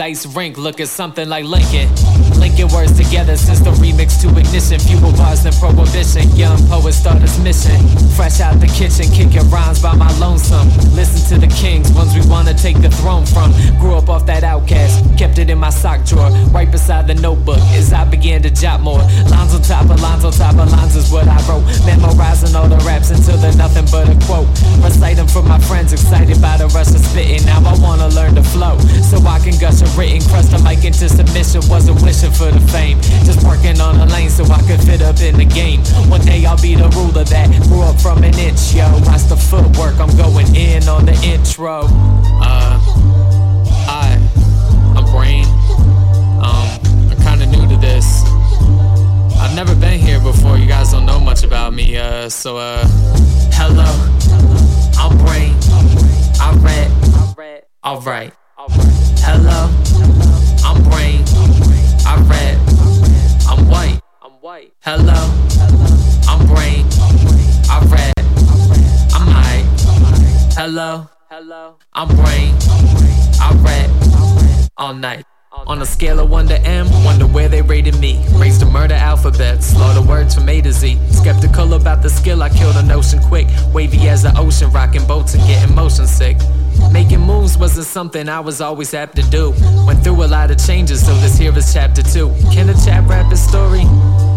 ice rink, looking something like Lincoln. Linking words together since the remix to ignition. Fewer bars than prohibition. Young poets start his mission. Fresh out the kitchen, kicking rhymes by my lonesome. Listen to the kings, ones we wanna take the throne from. Grew up off that Outkast, kept it in my sock drawer, right beside the notebook as I began to jot more. Lines on top of lines on top of lines is what I wrote. Memorizing all the raps until they're nothing but a quote. Recite them for my friends, excited by the rush of spitting. Now I wanna learn to flow, so I can gush a written, crush the mic into submission. Wasn't wishing for the fame, just working on a lane so I could fit up in the game. One day I'll be the ruler that grew up from an inch, yo. Watch the footwork, I'm going in on the intro. Uh, hi, I'm Brain. Um, I'm kinda new to this. I've never been here before, you guys don't know much about me, uh, so, uh, hello, I'm Brain. I read, alright. Hello, I'm Brain. I read, I'm white. Hello, I'm Brain. I read, I'm high. Hello, I'm Brain. I read all night. On a scale of 1 to M, wonder where they rated me. Raised the murder alphabet, slaughter words from A to Z. Skeptical about the skill, I killed a notion quick. Wavy as the ocean, rocking boats and getting motion sick. Making moves wasn't something I was always apt to do. Went through a lot of changes, so this here is chapter 2. Can a chap rap his story?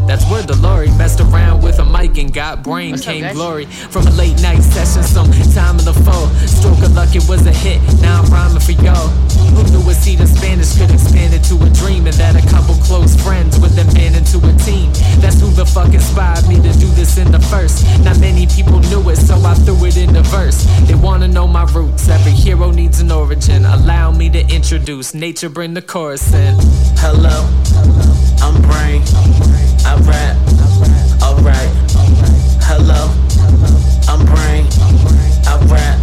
That's where the Delory messed around with a mic and got brain What's came guys? glory from a late night session. Some time in the fall, stroke of luck, it was a hit. Now I'm rhyming for y'all. Who knew a seed in Spanish could expand into a dream, and that a couple close friends would then band into a team. That's who the fuck inspired me to do this in the first. Not many people knew it, so I threw it in the verse. They wanna know my roots. Every hero needs an origin. Allow me to introduce nature, bring the chorus in. Hello, I'm Brain. I rap, alright. Hello, I'm Brain. I rap,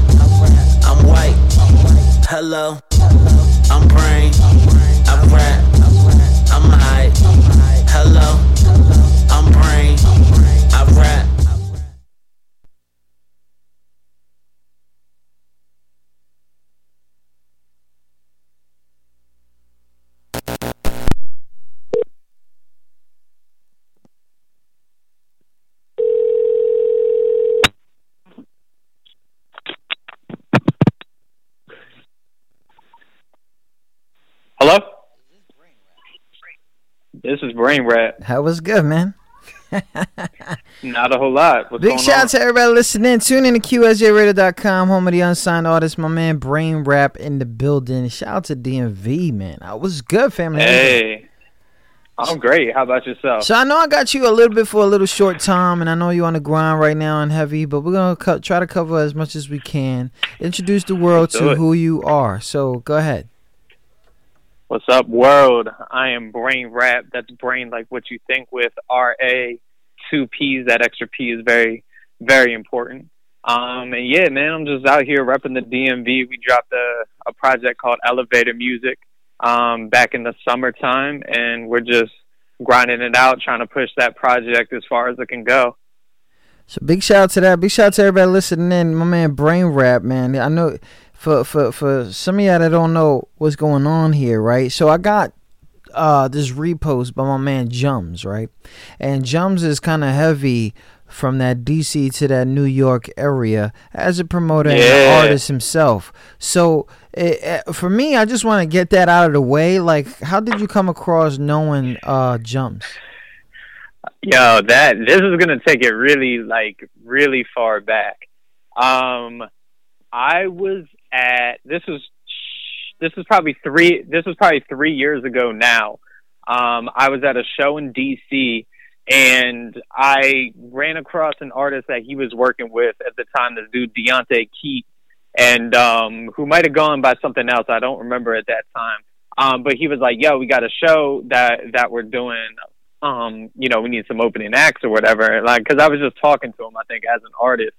I'm white. Hello, I'm Brain. This is Brain Rap. That was good, man. Not a whole lot. What's Big shout out to everybody listening. Tune in to QSJRadio.com, home of the unsigned artist. My man Brain Rap in the building. Shout out to DMV, man. I was good, family. How? Hey. I'm great. How about yourself? So I know I got you a little bit for a little short time, and I know you're on the grind right now and heavy, but we're gonna co- try to cover as much as we can. Introduce the world Let's to who you are. So go ahead. What's up, world? I am Brain Rap. That's brain like what you think with R A, two P's. That extra P is very, very important. Um, and yeah, man, I'm just out here repping the DMV. We dropped a, a project called Elevator Music um, back in the summertime, and we're just grinding it out, trying to push that project as far as it can go. So big shout out to that. Big shout out to everybody listening in. My man Brain Rap, man. I know for for for some of y'all that don't know what's going on here, right? So I got uh this repost by my man Jums, right? And Jums is kind of heavy from that DC to that New York area as a promoter and an artist himself. So eh, eh, for me, I just want to get that out of the way. Like, how did you come across knowing uh Jums? Yo, that this is gonna take it really like really far back. Um, I was at this was this was probably three this was probably three years ago now. Um, I was at a show in DC and I ran across an artist that he was working with at the time, this dude Deontay Keat, and um, who might have gone by something else. I don't remember at that time. Um, but he was like, "Yo, we got a show that that we're doing um, you know, we need some opening acts or whatever. Like, cause I was just talking to him, I think, as an artist.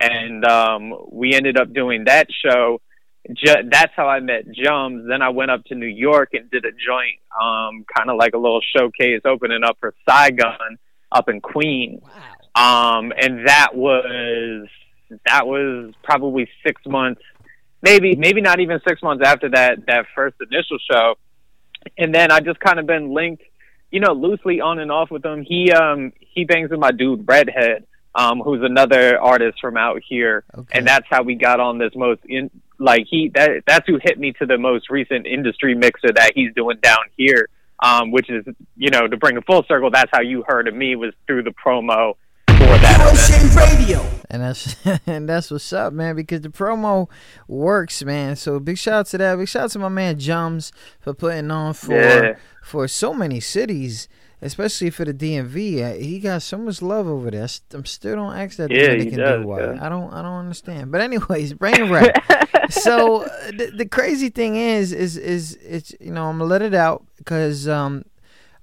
And, um, we ended up doing that show. That's how I met Jums. Then I went up to New York and did a joint, um, kind of like a little showcase opening up for Saigon up in Queens. Wow. Um, and that was, that was probably six months. maybe maybe not even six months after that that first initial show, and then I just kind of been linked, you know, loosely on and off with him. He um he bangs with my dude Redhead, um, who's another artist from out here, Okay. and that's how we got on this most in like he that that's who hit me to the most recent industry mixer that he's doing down here. Um, which is, you know, to bring a full circle, that's how you heard of me was through the promo for that event. Radio. And that's and that's what's up, man. Because the promo works, man. So big shout out to that. Big shout out to my man Jums for putting on for Yeah. for so many cities, especially for the DMV. Uh, He got so much love over there. I'm still don't ask that Yeah, he Dominican does, dude why. I don't I don't understand. But anyways, brain rap. so uh, the, the crazy thing is is is it's you know I'm gonna let it out because um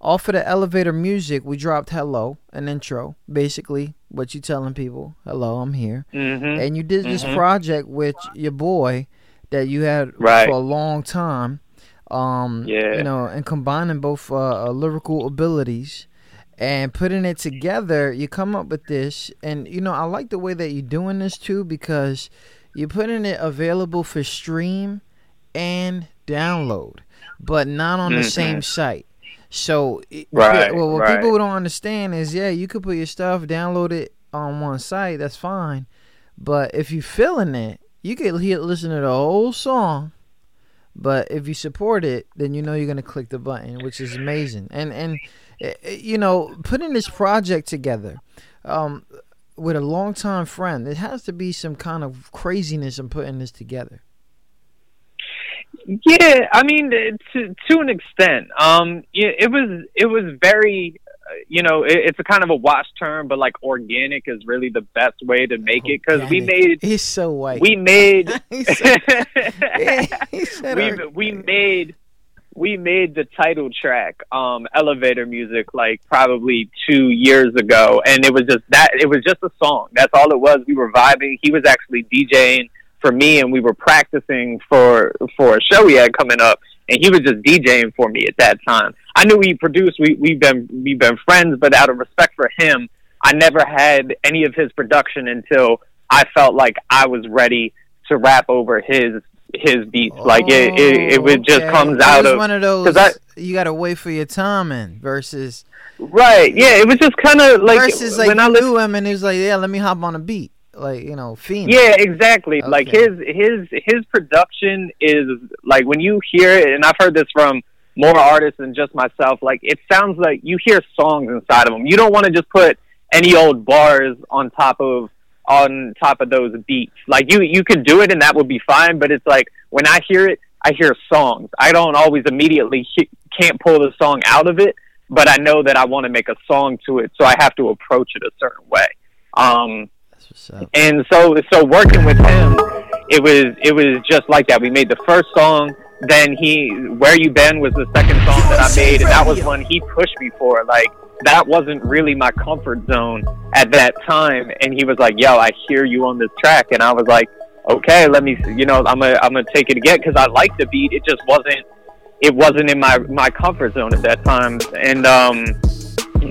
off of the elevator music we dropped hello an intro basically what you telling people hello I'm here hmm and you did this Mhm. project with your boy that you had Right. for a long time. Um, Yeah. you know, and combining both uh, uh, lyrical abilities and putting it together, you come up with this. And you know, I like the way that you're doing this too because you're putting it available for stream and download, but not on the Mhm. same site. So, it- Right, well, what right. people don't understand is, yeah, you could put your stuff, download it on one site, that's fine. But if you're feeling it, you can hear, listen to the whole song. But if you support it, then you know you're gonna click the button, which is amazing. And and eh, eh, you know, putting this project together, um, with a longtime friend, it has to be some kind of craziness in putting this together. Yeah, I mean, to to an extent, um, it was it was very, you know, it, it's a kind of a wash term, but like organic is really the best way to make it because we Organic. made He's so white. we made he said, he said we or- we made we made the title track um elevator music like probably two years ago and it was just that it was just a song that's all it was we were vibing he was actually djing for me and we were practicing for for a show we had coming up and he was just djing for me at that time i knew he produced we we've been we've been friends but out of respect for him i never had any of his production until i felt like i was ready to rap over his his beats like it it, it would oh, just Oh, okay. comes It out was of one of those. 'cause I- you gotta wait for your timing versus right yeah it was just kind of like versus like when I knew him and he was like, yeah, let me hop on a beat, like you know, fiend. Yeah, exactly. Like his his his production is like when you hear it, and I've heard this from more artists than just myself. Like it sounds like you hear songs inside of them. You don't want to just put any old bars on top of on top of those beats. Like you you could do it and that would be fine. But it's like when I hear it, I hear songs. I don't always immediately he- can't pull the song out of it, but I know that I want to make a song to it, so I have to approach it a certain way. Um, That's what's up. And so so working with him it was it was just like that. We made the first song then he where you been was the second song that i made and that was one he pushed me for. Like that wasn't really my comfort zone at that time. And he was like yo i hear you on this track. And i was like okay let me you know i'm gonna i'm gonna take it again. Because i like the beat. It just wasn't it wasn't in my my comfort zone at that time. And um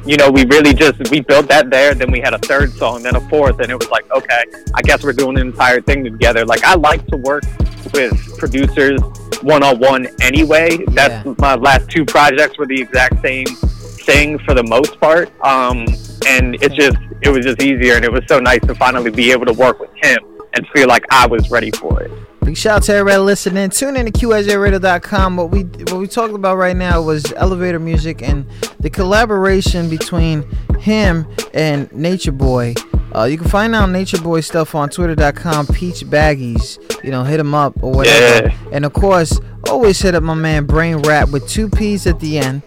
you know, we really just we built that there. Then we had a third song, then a fourth, and it was like, okay, I guess we're doing the entire thing together. Like I like to work with producers one on one anyway. That's Yeah. my last two projects were the exact same thing for the most part. Um, and it's just it was just easier, and it was so nice to finally be able to work with him and feel like I was ready for it. Big shout out to everybody listening. Tune in to QSJRadio.com. What we what we talked about right now was elevator music and the collaboration between him and Nature Boy. Uh, you can find out Nature Boy stuff on Twitter.com. Peach Baggies. You know, hit him up or whatever. Yeah. And of course, always hit up my man Brain Rap with two P's at the end.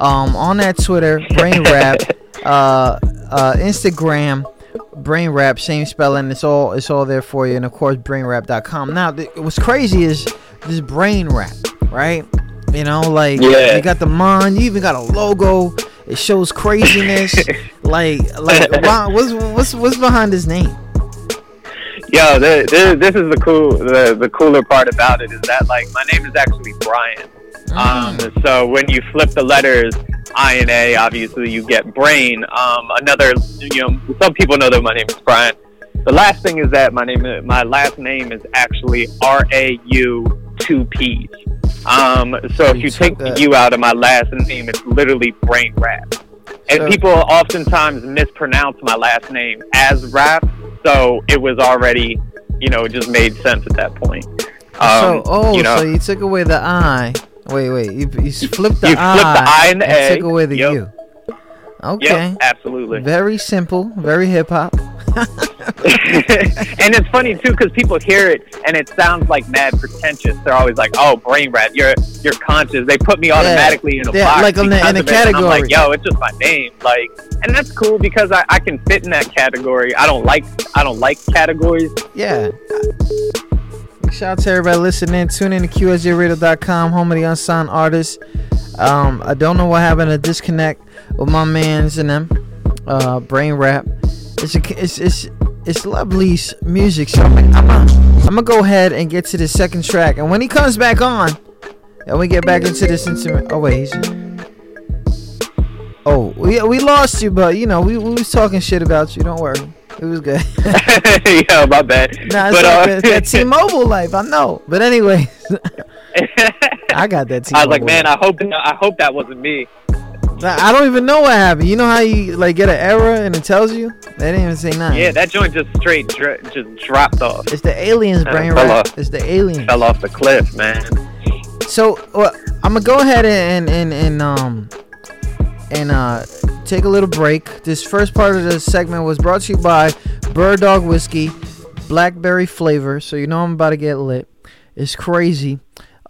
Um, on that Twitter, Brain Rap. uh, uh, Instagram. Brain Rap, same spelling. It's all it's all there for you, and of course, BrainRap.com. Now, th- what's crazy is this Brain Rap, right? You know, like Yeah. you got the mon, you even got a logo. It shows craziness. like, like, wow, what's what's what's behind this name? Yo, the, the, this is the cool the, the cooler part about it is that like my name is actually Brian. Um, so when you flip the letters I and A, obviously you get brain. Um, another, you know, some people know that my name is Brian. the last thing is that my name, my last name is actually R A U two P's. Um, so if You you take the U out of my last name, it's literally brain rap. And So- people oftentimes mispronounce my last name as rap, so it was already, you know, it just made sense at that point. Um, so oh, you know, so you took away the I. Wait, wait. You, you flipped the You I. flipped the I and the A. took away the Yep. U. Okay. Yep, absolutely. Very simple. Very hip hop. and it's funny too because people hear it and it sounds like mad pretentious. They're always like, "Oh, brain rap, you're you're conscious." They put me automatically in a Yeah, box like in the- in it, and I'm category. like, "Yo, it's just my name." Like, and that's cool because I, I can fit in that category. I don't like I don't like categories. Yeah. Shout out to everybody listening. Tune in to QSJRadio.com, home of the unsigned artists. Um, I don't know what happened to disconnect with my mans and them. Uh, brain rap. It's a, it's it's it's Lovely's music. So I'm I'm gonna I'm gonna go ahead and get to the second track, and when he comes back on, and we get back into this intimate. Oh wait. Oh, we we lost you, but you know we, we was talking shit about you. Don't worry, it was good. yeah, my bad. Nah, it's but, uh, that T-Mobile life, I know. But anyway, I got that T-Mobile. I was like, man. I hope I hope that wasn't me. I don't even know what happened. You know how you like get an error and it tells you? They didn't even say nothing. Yeah, that joint just straight dr- just dropped off. It's the aliens, Uh, brain fell rap. off. It's the aliens. Fell off the cliff, man. So uh, I'm gonna go ahead and and and um and uh take a little break. This first part of the segment was brought to you by Bird Dog Whiskey, blackberry flavor. So you know I'm about to get lit. It's crazy.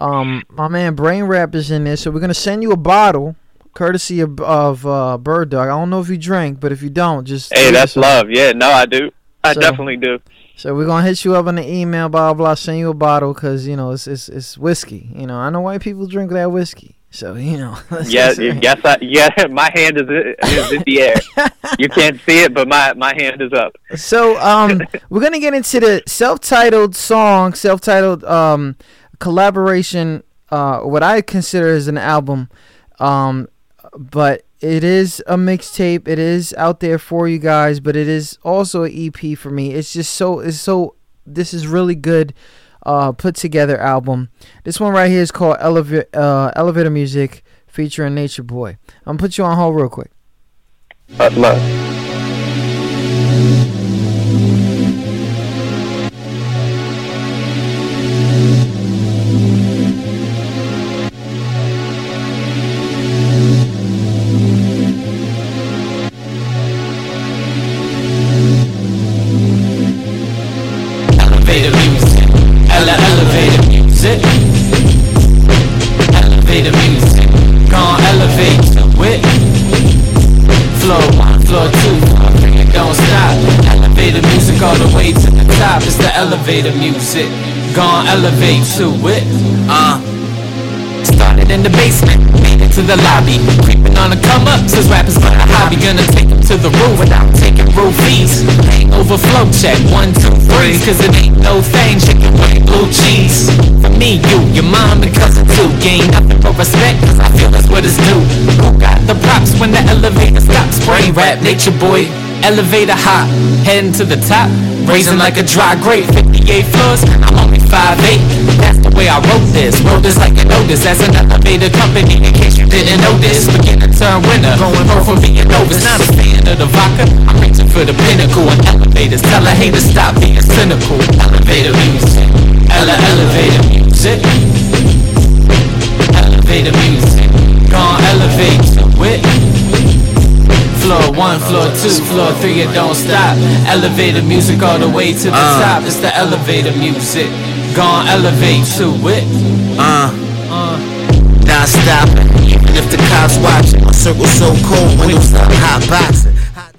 Um, my man Brain Rap is in there, so we're gonna send you a bottle, courtesy of, of uh, Bird Dog. I don't know if you drank, but if you don't, just Hey, that's love. Yeah, no, I do. I So- definitely do. So we're gonna hit you up on the email, blah blah, blah send you a bottle, cause you know it's it's, it's whiskey. You know I know why people drink that whiskey, so you know. Yeah, yes, I, yeah. My hand is is in the air. You can't see it, but my my hand is up. So um, we're gonna get into the self-titled song, self-titled um collaboration, uh, what I consider as an album, um, but it is a mixtape. It is out there for you guys, but it is also an EP for me. It's just so it's so. This is really good. Uh, put together album. This one right here is called Elevator uh, Elevator Music featuring Nature Boy. I'm gonna put you on hold real quick. Uh, music. Gone elevate to it. Uh. Started in the basement, made it to the lobby. Creeping on a come up, says rappers but a hobby. Gonna take them to the roof without taking roofies. Hangover flow check, one, two, three. Cause it ain't no thing, chicken with blue cheese. For me, you, your mom, and cousin too. Gain nothing but respect, cause I feel that's what it's due. Who got the props when the elevator stops? Brain rap, nature boy. Elevator hop, heading to the top, raising like a dry grape. 58 floors, I'm only 5'8. That's the way I wrote this. Wrote this like know this. As an elevator company, in case you didn't know this. Begin to turn winner, going pro from being novice. Not a fan of the vodka, I'm reaching for the pinnacle. And elevators tell a hater stop being cynical. Elevator music, ele elevator music, elevator music. Elevate it. Floor one, floor two, floor three, it don't stop. Elevator music all the way to the top. It's the elevator music. Gone elevate to it. Uh, Uh. not stopping. Even if the cops watching, my circle so cold, windows up, hot boxing. Hot-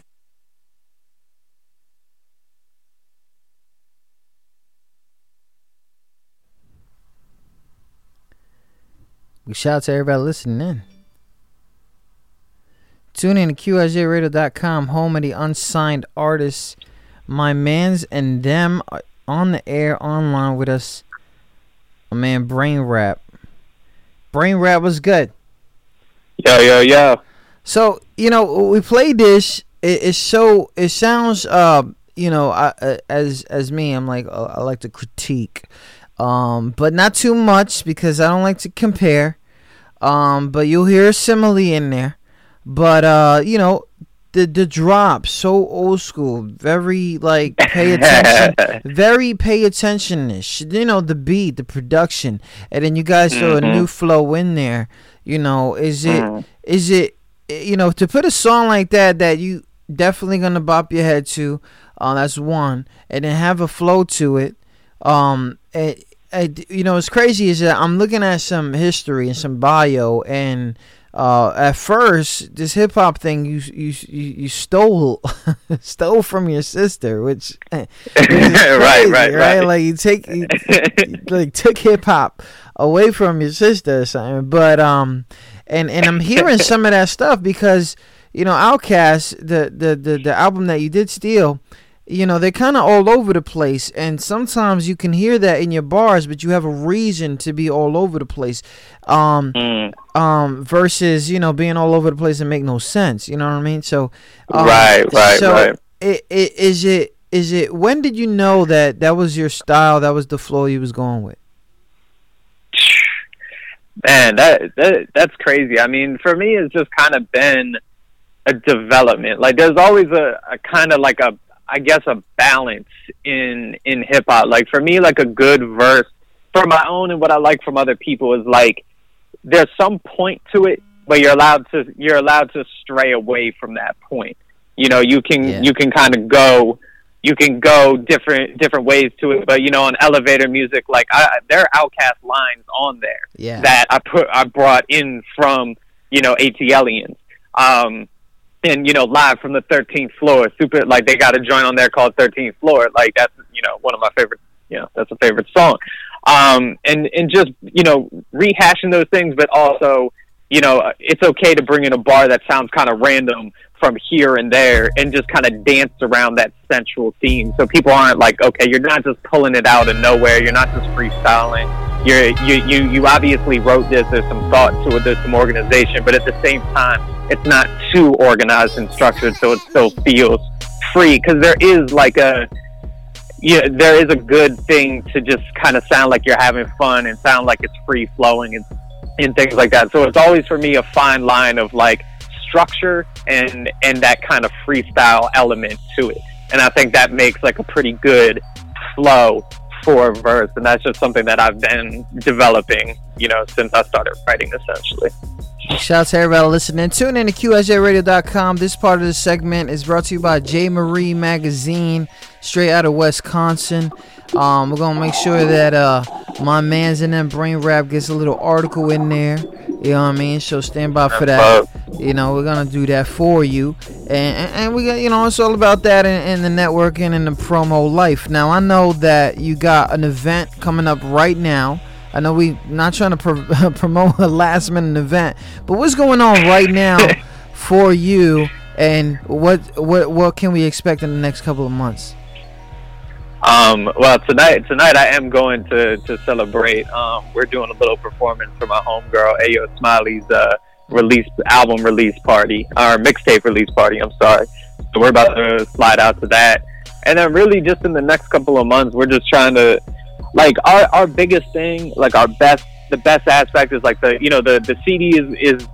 We shout out to everybody listening in. Tune in to QSJRadio.com, home of the unsigned artists. My mans and them are on the air online with us. My man Brain Rap. Brain Rap was good. Yo, yo, yo. So, you know, we played this. It, it's so it sounds uh you know, I, uh, as as me, I'm like uh, I like to critique, um, but not too much because I don't like to compare. Um, but you'll hear a simile in there. But uh, you know, the the drop so old school, very like pay attention, very pay attentionish. You know, the beat, the production, and then you guys throw Mm-hmm. a new flow in there. You know, is it Mhm. is it you know to put a song like that that you definitely gonna bop your head to? Uh, that's one, and then have a flow to it. Um, it, it, you know, what's crazy is that I'm looking at some history and some bio, and uh, at first, this hip hop thing you you you, stole stole from your sister, which which is Right, right, right. Like you take you, you, like took hip hop away from your sister or something. But um, and and I'm hearing some of that stuff because you know, Outkast, the the the, the album that you did steal. You know, they're kind of all over the place, and sometimes you can hear that in your bars, but you have a reason to be all over the place. Um, Mm. um versus you know being all over the place and make no sense you know what i mean so um, Right, right, so right. It, it, is it is it when did you know that that was your style that was the flow you was going with Man, that, that that's crazy. I mean, for me, it's just kind of been a development. Like, there's always a, a kind of like a, I guess, a balance in in hip hop. Like for me, like a good verse for my own and what I like from other people is like there's some point to it, but you're allowed to you're allowed to stray away from that point. You know, you can Yeah. you can kind of go you can go different different ways to it, but you know, on elevator music, like I, there are Outkast lines on there yeah that I put I brought in from you know ATLiens. Um, and you know live from the 13th floor, super like they got a joint on there called 13th floor. Like that's you know one of my favorite you know that's a favorite song. Um, and and just you know rehashing those things, but also you know it's okay to bring in a bar that sounds kind of random from here and there and just kind of dance around that central theme. So people aren't like okay you're not just pulling it out of nowhere. You're not just freestyling. You're you you, you obviously wrote this. There's some thought to it. There's some organization. But at the same time it's not too organized and structured so it still feels free because there is like a yeah, there is a good thing to just kind of sound like you're having fun and sound like it's free flowing and and things like that. So it's always for me a fine line of like structure and and that kind of freestyle element to it. And I think that makes like a pretty good flow for a verse and that's just something that I've been developing, you know, since I started writing essentially. Shout out to everybody listening. Tune in to QSJRadio.com. This part of the segment is brought to you by J. Marie Magazine, straight out of Wisconsin. Um, we're gonna make sure that uh my man's in them brain rap gets a little article in there. You know what I mean? So stand by for that. You know, we're gonna do that for you, and and, and we got you know it's all about that in, in the networking and the promo life. Now I know that you got an event coming up right now. I know we not trying to pro- promote a last minute event, but what's going on right now for you, and what what what can we expect in the next couple of months? Um, well, tonight, tonight I am going to to celebrate. Um, we're doing a little performance for my homegirl Ayo Smiley's uh, release album release party, or mixtape release party. I'm sorry. So we're about to slide out to that, and then really just in the next couple of months, we're just trying to, like, our our biggest thing, like our best, the best aspect is like the you know the the CD is is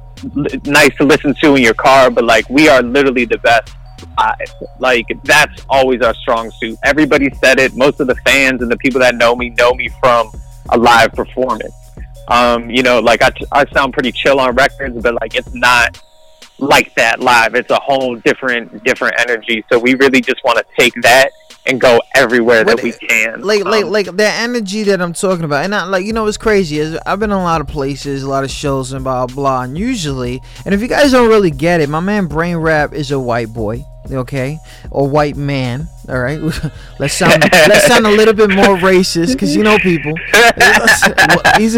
nice to listen to in your car, but like we are literally the best live. Like that's always our strong suit. Everybody said it. Most of the fans and the people that know me know me from a live performance. Um, you know, like I, I sound pretty chill on records, but like it's not like that live. It's a whole different different energy. So we really just want to take that and go everywhere that What- we can. like like Um, like that energy that I'm talking about, and I, like you know what's crazy is I've been in a lot of places, a lot of shows, and blah blah. And usually, and if you guys don't really get it, my man Brain Rap is a white boy, okay, or white man. All right, let's sound let's sound a little bit more racist because you know people. he's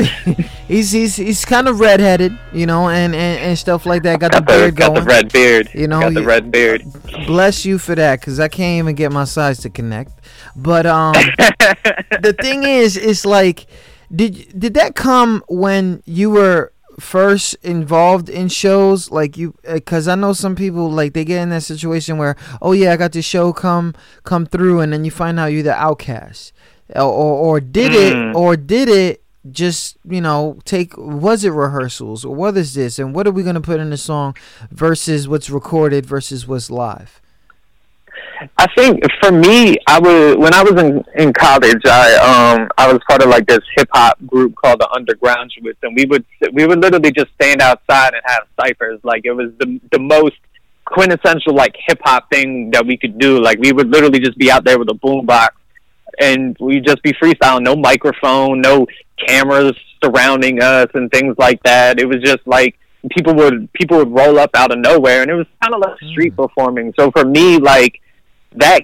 he's he's he's kind of redheaded, you know, and, and and stuff like that. Got the got the, beard got the going. red beard. You know, got the red beard. Bless you for that, because I can't even get my size to connect. But um, the thing is, it's like, did did that come when you were first involved in shows like you because i know some people like they get in that situation where oh yeah i got this show come come through and then you find out you're the outcast or or, or did Mm. it or did it just you know take was it rehearsals or what is this and what are we going to put in the song versus what's recorded versus what's live I think for me, I was when I was in in college. I um I was part of like this hip hop group called the Undergrounduates, and we would we would literally just stand outside and have ciphers. Like it was the the most quintessential like hip hop thing that we could do. Like we would literally just be out there with a boombox, and we just be freestyling. No microphone, no cameras surrounding us, and things like that. It was just like people would people would roll up out of nowhere, and it was kind of like street performing. So for me, like that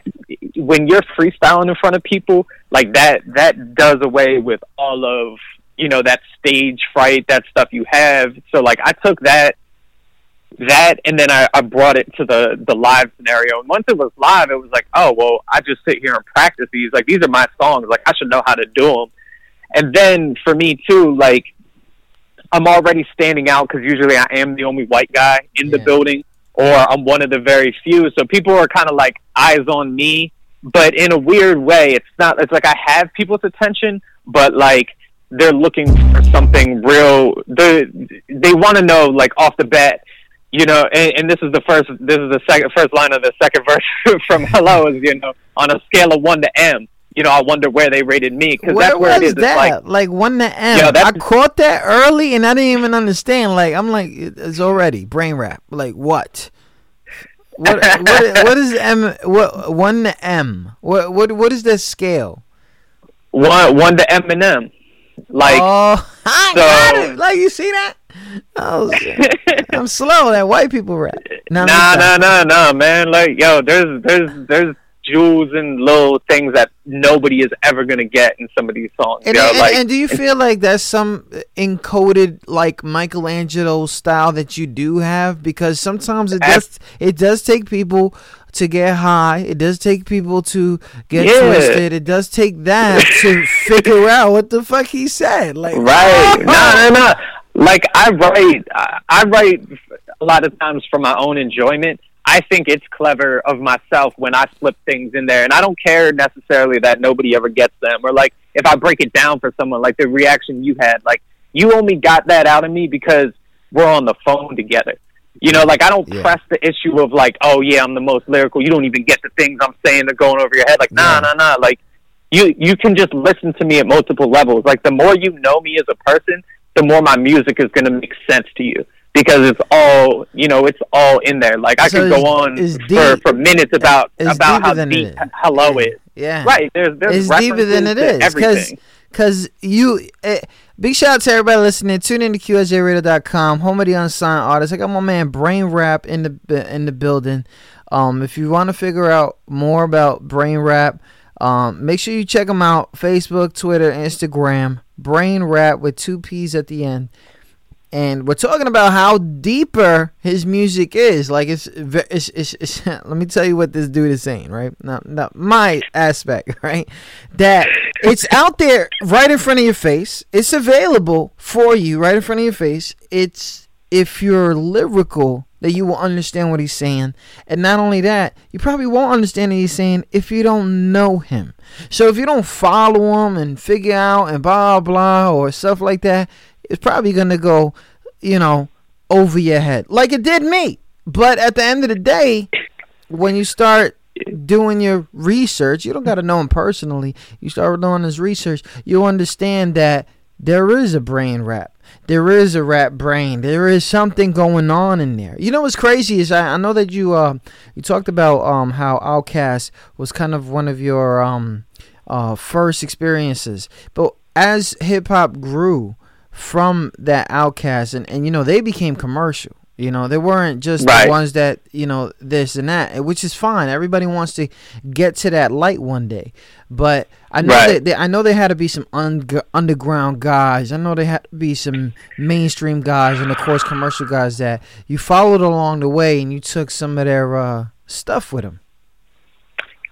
when you're freestyling in front of people like that that does away with all of you know that stage fright that stuff you have. So like i took that that and then I, I brought it to the the live scenario. And once it was live it was like oh well i just sit here and practice these. Like these are my songs. Like i should know how to do them and then for me too like i'm already standing out because usually i am the only white guy in the building or I'm one of the very few. So people are kind of like eyes on me, but in a weird way, it's not. It's like I have people's attention, but like they're looking for something real. They they want to know like off the bat, you know. And, and this is the first. This is the second first line of the second verse from Hello is you know on a scale of one to M. You know, I wonder where they rated me because that's where it. It's that? like Like, one to M. Yeah, that's- I caught that early and I didn't even understand. Like I'm like it's already brain rap. Like what? What what, what is M? What one to M? What what what is that scale? one one to M and M. Like oh, I so- got it. Like you see that? Oh. I'm slow. That white people rap. No, nah, nah, nah, nah, man. Like, yo, there's, there's, there's jewels and little things that nobody is ever gonna get in some of these songs. And, yo. and, like, and do you feel like that's some encoded like Michelangelo style that you do have? Because sometimes it does it does take people to get high. It does take people to get Yeah. twisted. It does take that to figure out what the fuck he said. Like right? no, no, no. Like, I write, I write a lot of times for my own enjoyment. I think it's clever of myself when I slip things in there, and I don't care necessarily that nobody ever gets them, or like if I break it down for someone, like the reaction you had, like you only got that out of me because we're on the phone together. You know, like I don't Yeah. press the issue of like, oh yeah, I'm the most lyrical. You don't even get the things I'm saying that are going over your head. Like, nah, Yeah. nah, nah. Like you, you can just listen to me at multiple levels. Like the more you know me as a person, the more my music is going to make sense to you because it's all, you know, it's all in there. Like I So can go on for, for minutes about about how deep it is. hello is. Yeah. Right. There's there's it's deeper than it is because because you eh, big shout out to everybody listening tune in to qsjradio.com home of the unsigned artists i got my man brain rap in the in the building um if you want to figure out more about brain rap um make sure you check him out facebook twitter instagram brain rap with two p's at the end and we're talking about how deeper his music is. Like it's, it's, it's, it's let me tell you what this dude is saying, right? Now, now my aspect, right? That it's out there right in front of your face. It's available for you right in front of your face. It's if you're lyrical that you will understand what he's saying. And not only that, you probably won't understand what he's saying if you don't know him. So if you don't follow him and figure out and blah blah or stuff like that, it's probably gonna go, you know, over your head. Like it did me. But at the end of the day, when you start doing your research, you don't gotta know him personally. You start doing his research, you'll understand that there is a brain rap. There is a rap brain. There is something going on in there. You know what's crazy is I, I know that you uh you talked about um how Outkast was kind of one of your um uh first experiences. But as hip hop grew from that Outkast and, and you know they became commercial. You know, they weren't just Right. the ones that, you know, this and that, which is fine. Everybody wants to get to that light one day. But I know Right. that they, I know there had to be some un- underground guys. I know there had to be some mainstream guys and of course commercial guys that you followed along the way and you took some of their uh, stuff with them.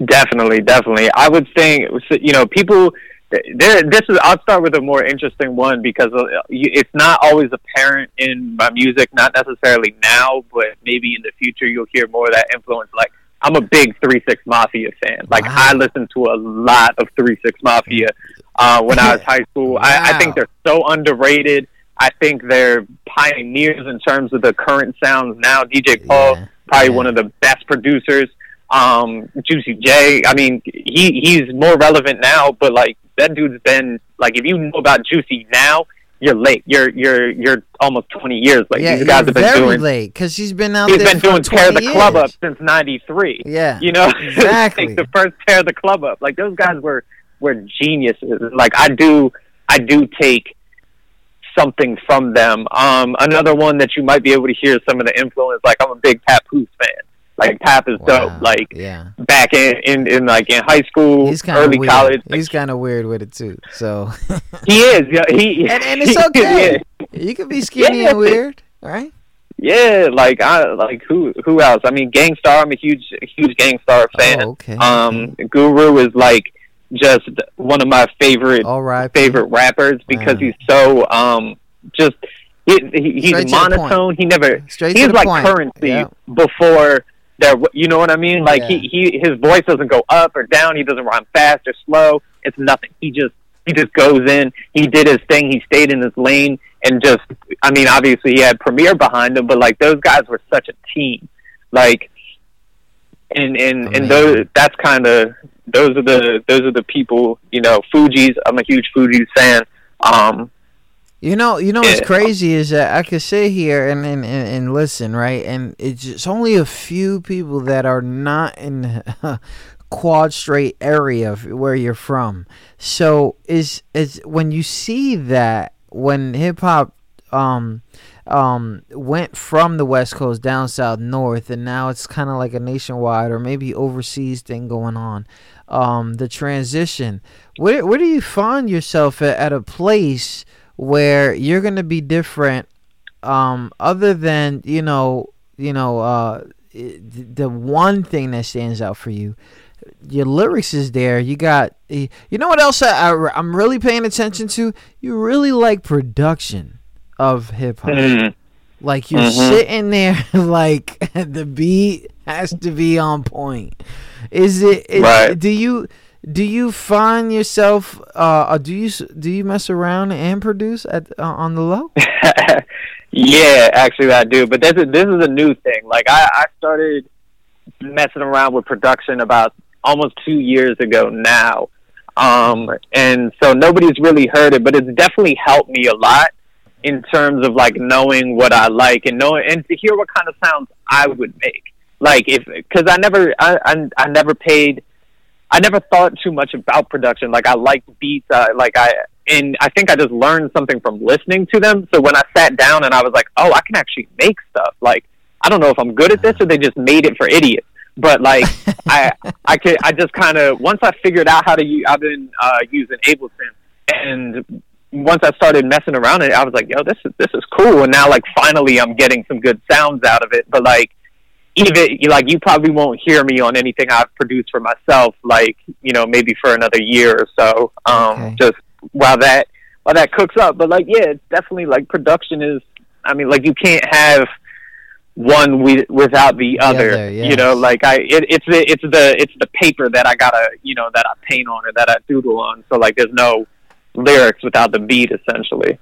Definitely, definitely. I would think, you know, people there, this is. I'll start with a more interesting one because uh, it's not always apparent in my music. Not necessarily now, but maybe in the future you'll hear more of that influence. Like I'm a big Three Six Mafia fan. Like Wow. I listened to a lot of Three Six Mafia uh, when I was high school. I, I think they're so underrated. I think they're pioneers in terms of the current sounds now. DJ Paul, Yeah. probably Yeah. one of the best producers. Um, Juicy J. I mean, he he's more relevant now, but like that dude's been like if you know about Juicy now, you're late. You're you're you're almost twenty years late. yeah, These guys have been very doing. late because she's been out He's there been doing tear the 20 club up since '93. Yeah, You know, Exactly. the first tear the club up. Like those guys were were geniuses. Like I do, I do take something from them. Um, another one that you might be able to hear some of the influence. Like I'm a big Papoose fan. Like Pap is Wow. dope. Like yeah, back in, in in like in high school, he's early weird. college. He's kind of weird with it too. So, he is. Yeah, he and and it's okay. Yeah, You can be skinny Yeah. and weird, right? yeah, like I like who who else? I mean, Gang Starr. I'm a huge huge Gang Starr fan. Oh, okay. Um, Guru is like just one of my favorite all right. favorite rappers because he's so um just he, he, he's Straight to the point. monotone. He never Straight he's like point. currency Yeah. before there. You know what I mean? Like Yeah. he he his voice doesn't go up or down. He doesn't rhyme fast or slow. It's nothing. He just he just goes in. He did his thing. He stayed in his lane and just. I mean, obviously he had Premier behind him, but like those guys were such a team. Like and and and those that's kind of those are the those are the people you know Fugees I'm a huge Fugees fan um You know, you know what's crazy is that I could sit here and, and, and, and listen, right? And it's just only a few people that are not in quad straight area of where you're from. So is is when you see that when hip hop um um went from the west coast down south north and now it's kind of like a nationwide or maybe overseas thing going on um the transition where where do you find yourself at, at a place where you're going to be different um other than you know you know uh the one thing that stands out for you. Your lyrics is there. You got you know what else I, I i'm really paying attention to? You really like production of hip hop. Mm, like you're Mhm. sitting there like the beat has to be on point. Is it is, Right. do you do you find yourself uh uh, do you do you mess around and produce at uh, on the low? Yeah actually I do but this is this is a new thing. Like I I started messing around with production about almost two years ago now. Um and so nobody's really heard it but it's definitely helped me a lot in terms of like knowing what I like and knowing and to hear what kind of sounds I would make. Like if because I never I, I I never paid I never thought too much about production. Like I liked beats. Uh, like I and I think I just learned something from listening to them. So when I sat down and I was like, oh, I can actually make stuff. Like I don't know if I'm good at this or they just made it for idiots. But like I I could I just kind of once I figured out how to use I've been uh, using Ableton and once I started messing around it, I was like, yo, this is this is cool. And now like finally I'm getting some good sounds out of it. But like even like you probably won't hear me on anything I've produced for myself, like you know maybe for another year or so. Um, Okay. Just while that while that cooks up. But like yeah, it's definitely like production is. I mean, like you can't have one wi- without the other. other, You know, like I it, it's the it's the it's the paper that I gotta you know that I paint on or that I doodle on. So like there's no lyrics without the beat essentially.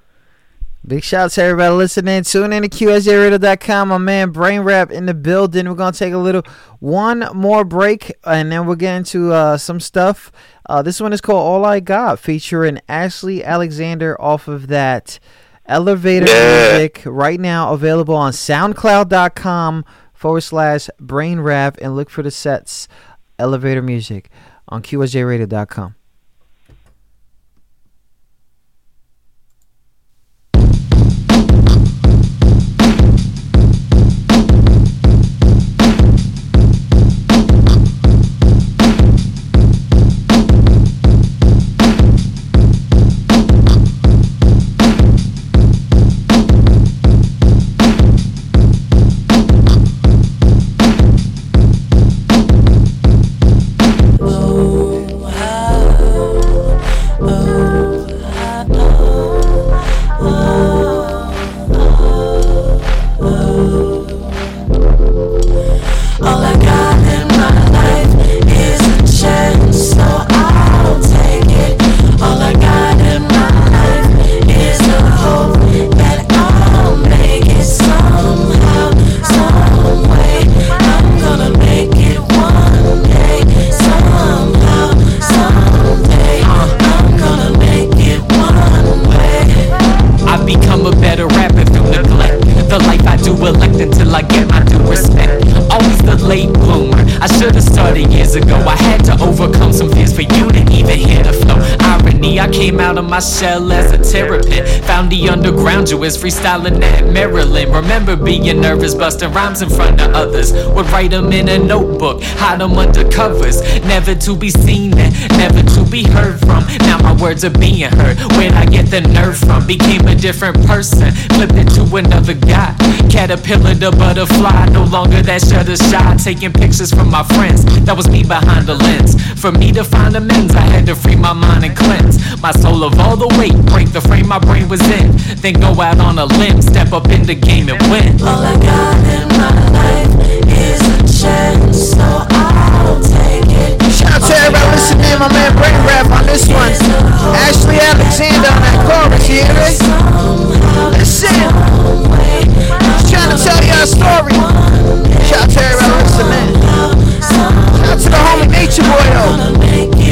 Big shout out to everybody listening. Tune in to QSJRadio.com. My man Brain Rap in the building. We're going to take a little one more break and then we'll get into uh, some stuff. Uh, this one is called All I Got, featuring Ashley Alexander off of that Elevator Yeah. Music. Right now available on SoundCloud.com forward slash Brain Rap and look for the sets Elevator Music on QSJRadio.com. I Found the underground, you was freestyling at Maryland. Remember being nervous, busting rhymes in front of others. Would write them in a notebook, hide them under covers. Never to be seen, never to be heard from. Now my words are being heard. Where'd I get the nerve from? Became a different person, flipped into another guy. Caterpillar to butterfly, no longer that shutter shy. Taking pictures from my friends, that was me behind the lens. For me to find amends, I had to free my mind and cleanse my soul of all the weight, break the frame my brain was in. Then go out on a limb, step up in the game and win. All I got in my life is a chance, so I'll take it. Shout out to everybody listening, my man Brain Rap on this one. Ashley Alexander on that chorus, you hear it? Listen. Just trying to tell you a story. Shout out to everybody listening. Shout out to the homie Nature Boy, though.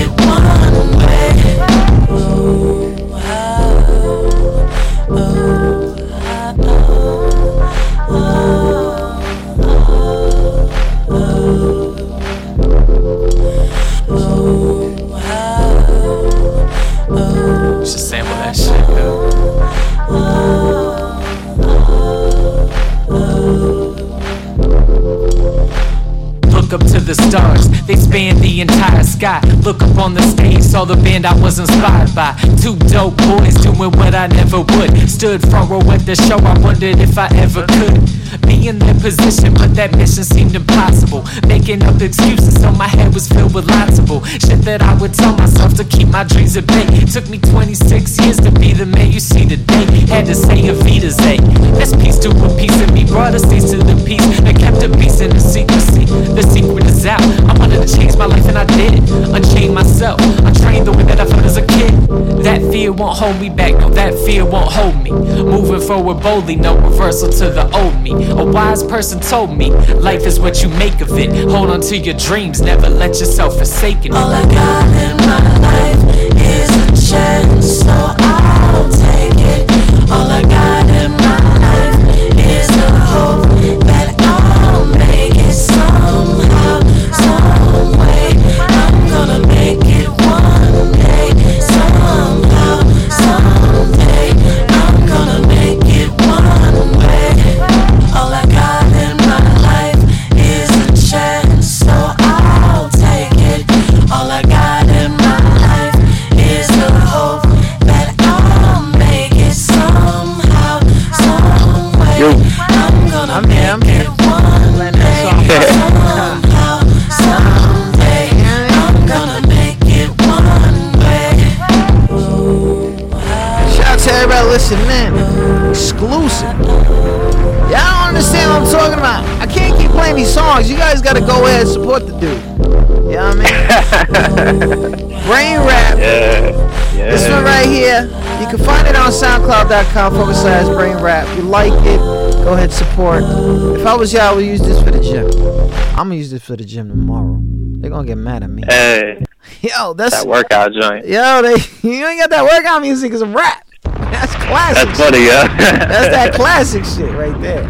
Sky. Look up on the stage, saw the band I was inspired by. Two dope boys doing what I never would. Stood front row at the show, I wondered if I ever could be in their position, but that mission seemed impossible. Making up excuses, so my head was filled with lots of. Shit that I would tell myself to keep my dreams at bay. Took me 26 years to be the man you see today. Had to say a Vita's A. That's peace to a piece of me, brought a cease to the peace that kept a peace in the secrecy. The secret is out. I wanted to change my life and I did it. Unchain myself. I trained the way that I felt as a kid. That fear won't hold me back. No, that fear won't hold me. Moving forward boldly, no reversal to the old me. A wise person told me life is what you make of it. Hold on to your dreams, never let yourself forsake it. All I got in my life is a chance, so I'll take it. All I got in my life is the hope gotta go ahead and support the dude. You know what I mean? Brain rap. Yeah. Yeah. This one right here, you can find it on SoundCloud.com forward slash brain rap. If you like it, go ahead and support. If I was y'all, I would use this for the gym. I'm gonna use this for the gym tomorrow. They're gonna get mad at me. Hey, Yo, that's that workout joint. yo, they you ain't got that workout music, it's a rap. That's classic. That's funny, yeah. That's that classic shit right there.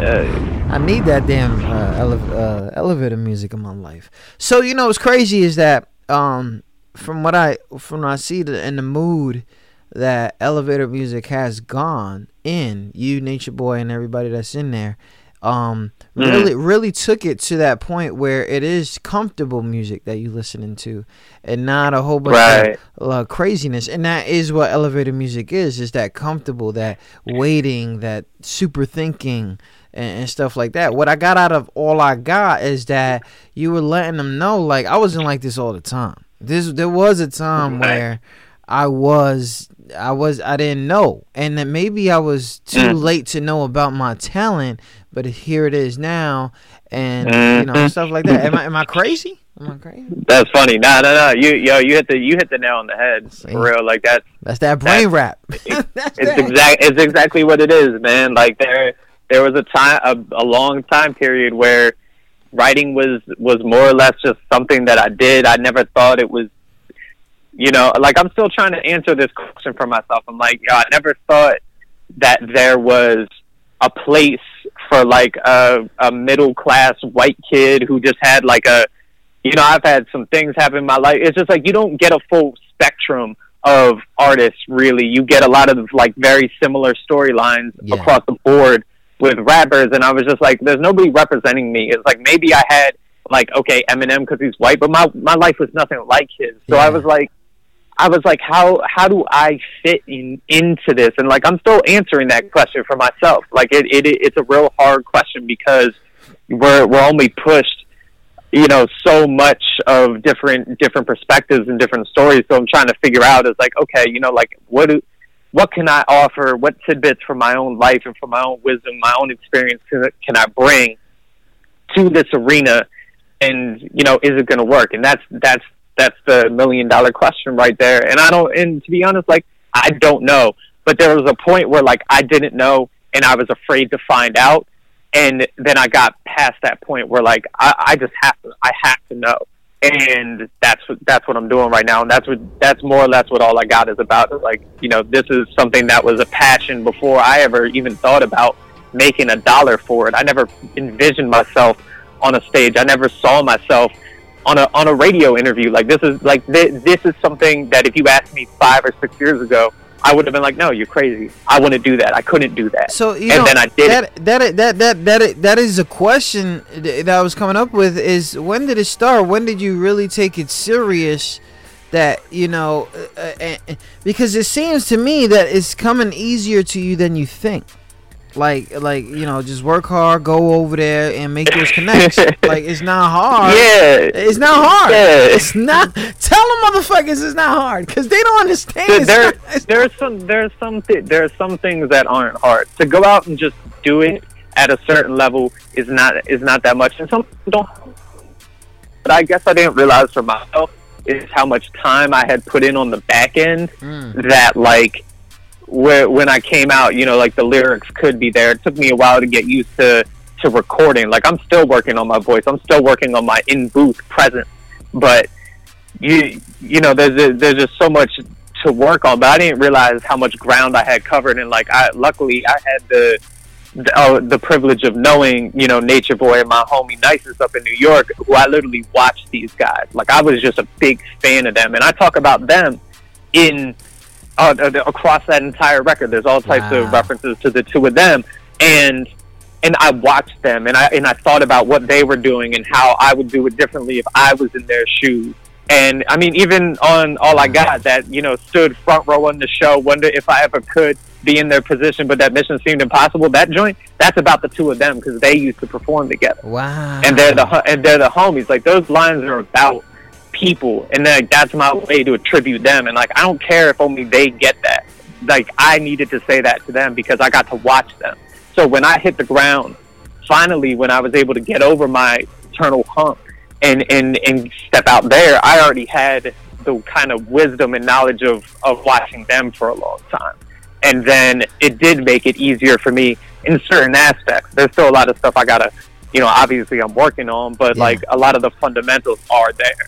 Yeah. I need that damn uh, ele- uh, elevator music in my life. So you know what's crazy is that um, from what I from what I see the, in the mood that elevator music has gone in you nature boy and everybody that's in there um Mhm. really really took it to that point where it is comfortable music that you listening to and not a whole bunch Right. of uh, craziness and that is what elevator music is is that comfortable that waiting that super thinking and, and stuff like that what i got out of all i got is that you were letting them know like i wasn't like this all the time this there was a time where i was i was i didn't know and that maybe i was too Mm. late to know about my talent but here it is now and you know Mhm. stuff like that am i am i crazy am i crazy That's funny. No, no, no. You, yo, you hit the you hit the nail on the head. See? For real. Like that. that's that brain rap that's It's that. exact. It's exactly what it is, man. Like there, there was a time, a, a long time period where writing was was more or less just something that I did. I never thought it was, you know, like I'm still trying to answer this question for myself. I'm like, yo, I never thought that there was a place for like a, a middle class white kid who just had like a you know I've had some things happen in my life. It's just like you don't get a full spectrum of artists really. You get a lot of like very similar storylines Yeah. across the board with rappers, and I was just like, there's nobody representing me. It's like maybe I had like okay Eminem because he's white, but my my life was nothing like his. So Yeah. I was like. I was like, how how do I fit in into this? And like, I'm still answering that question for myself. Like, it, it it's a real hard question because we're we're only pushed, you know, so much of different different perspectives and different stories. So I'm trying to figure out is like, okay, you know, like what do what can I offer? What tidbits from my own life and from my own wisdom, my own experience can, I bring to this arena? And you know, is it going to work? And that's that's that's the million dollar question right there. And I don't. And to be honest, like I don't know. But there was a point where like I didn't know, and I was afraid to find out. And then I got past that point where like I, I just have to I have to know. And that's that's what I'm doing right now, and that's what that's more or less what all I got is about. Like you know, this is something that was a passion before I ever even thought about making a dollar for it. I never envisioned myself on a stage. I never saw myself on a on a radio interview. Like this is like th- this is something that if you asked me five or six years ago, I would have been like, no, you're crazy. I wouldn't do that. I couldn't do that. So you and know then I did that, that that that that that is a question that I was coming up with is when did it start? When did you really take it serious? That you know, uh, uh, uh, because it seems to me that it's coming easier to you than you think. Like like you know, just work hard, go over there, and make those connects. like it's not hard. Yeah. It's not hard. Yeah. It's not. Tell them motherfuckers it's not hard because they don't understand. there, there, not- there are some there are some th- there are some things that aren't hard to go out and just do it at a certain level is not is not that much and some don't but i guess i didn't realize for myself is how much time i had put in on the back end Mm. that like when i came out you know like the lyrics could be there. It took me a while to get used to to recording. Like i'm still working on my voice. I'm still working on my in booth presence. But you you know there's a, there's just so much to work on but i didn't realize how much ground i had covered. And like i luckily i had the the, uh, the privilege of knowing you know nature boy and my homie nicest up in new york who i literally watched these guys. Like i was just a big fan of them. And i talk about them in uh, uh, across that entire record there's all types Wow. of references to the two of them and and I watched them and I and I thought about what they were doing and how I would do it differently if I was in their shoes. And I mean, even on All I Got, that you know stood front row on the show, wonder if I ever could be in their position, but that mission seemed impossible. That joint, that's about the two of them because they used to perform together, wow. and they're the and they're the homies. Like those lines are about people, and then like, that's my way to attribute them. And like I don't care if only they get that. Like I needed to say that to them because I got to watch them. So when I hit the ground, finally, when I was able to get over my internal hump and and and step out there, I already had the kind of wisdom and knowledge of of watching them for a long time. And then it did make it easier for me in certain aspects. There's still a lot of stuff I gotta, you know, obviously I'm working on, but Yeah. like a lot of the fundamentals are there.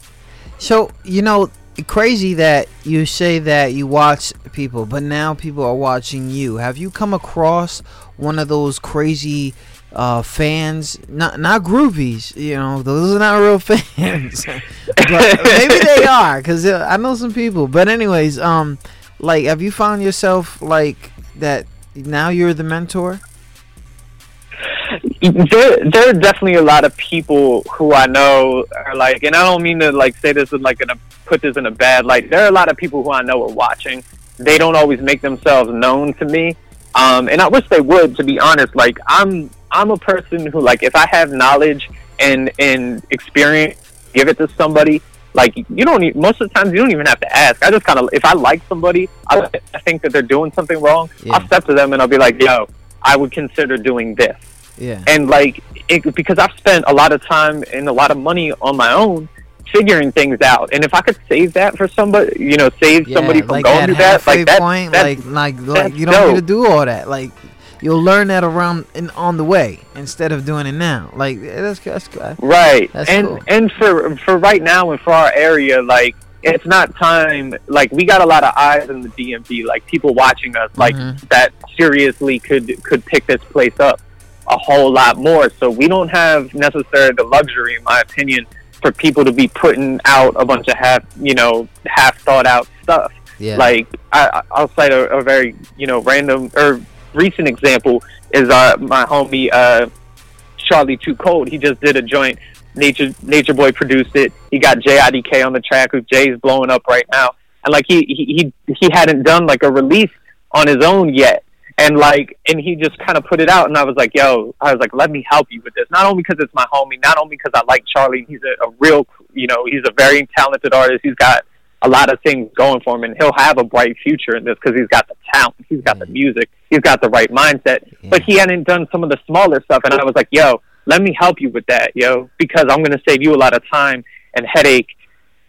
So you know, crazy that you say that you watch people, but now people are watching you. Have you come across one of those crazy uh, fans? Not not groupies, you know, those are not real fans. but maybe they are, because I know some people. But anyways, um, like, have you found yourself like that? Now you're the mentor. There there are definitely a lot of people who I know are like, and I don't mean to like say this in like in a put this in a bad light. There are a lot of people who I know are watching. They don't always make themselves known to me, um, and I wish they would. To be honest, like I'm I'm a person who like if I have knowledge and and experience, give it to somebody. Like you don't need, most of the times you don't even have to ask. I just kind of if I like somebody, I, I think that they're doing something wrong. Yeah. I'll step to them and I'll be like, "Yo, I would consider doing this." Yeah. and like it, because I've spent a lot of time and a lot of money on my own figuring things out, and if I could save that for somebody, you know, save Yeah, somebody from like going that through that, like that, point, that's- like like like you don't need to do all that. Like you'll learn that around in on the way instead of doing it now. Like that's that's good. right. That's and cool. and for for right now and for our area, like it's not time. Like we got a lot of eyes in the DMV, like people watching us, like Mhm. that seriously could could pick this place up a whole lot more. So we don't have necessarily the luxury, in my opinion, for people to be putting out a bunch of half, you know, half thought out stuff. Yeah. Like I, I'll cite a, a very you know random or recent example is uh my homie uh Charlie Too Cold. He just did a joint. Nature Nature Boy produced it. He got JIDK on the track, who Jay's blowing up right now. And like he he he, he hadn't done like a release on his own yet. And like, and he just kind of put it out, and I was like, "Yo," I was like, "Let me help you with this." Not only because it's my homie, not only because I like Charlie. He's a, a real, you know, he's a very talented artist. He's got a lot of things going for him, and he'll have a bright future in this because he's got the talent, he's got the mm. music, he's got the right mindset. Mm. But he hadn't done some of the smaller stuff, and I was like, "Yo, let me help you with that, yo, because I'm going to save you a lot of time and headache."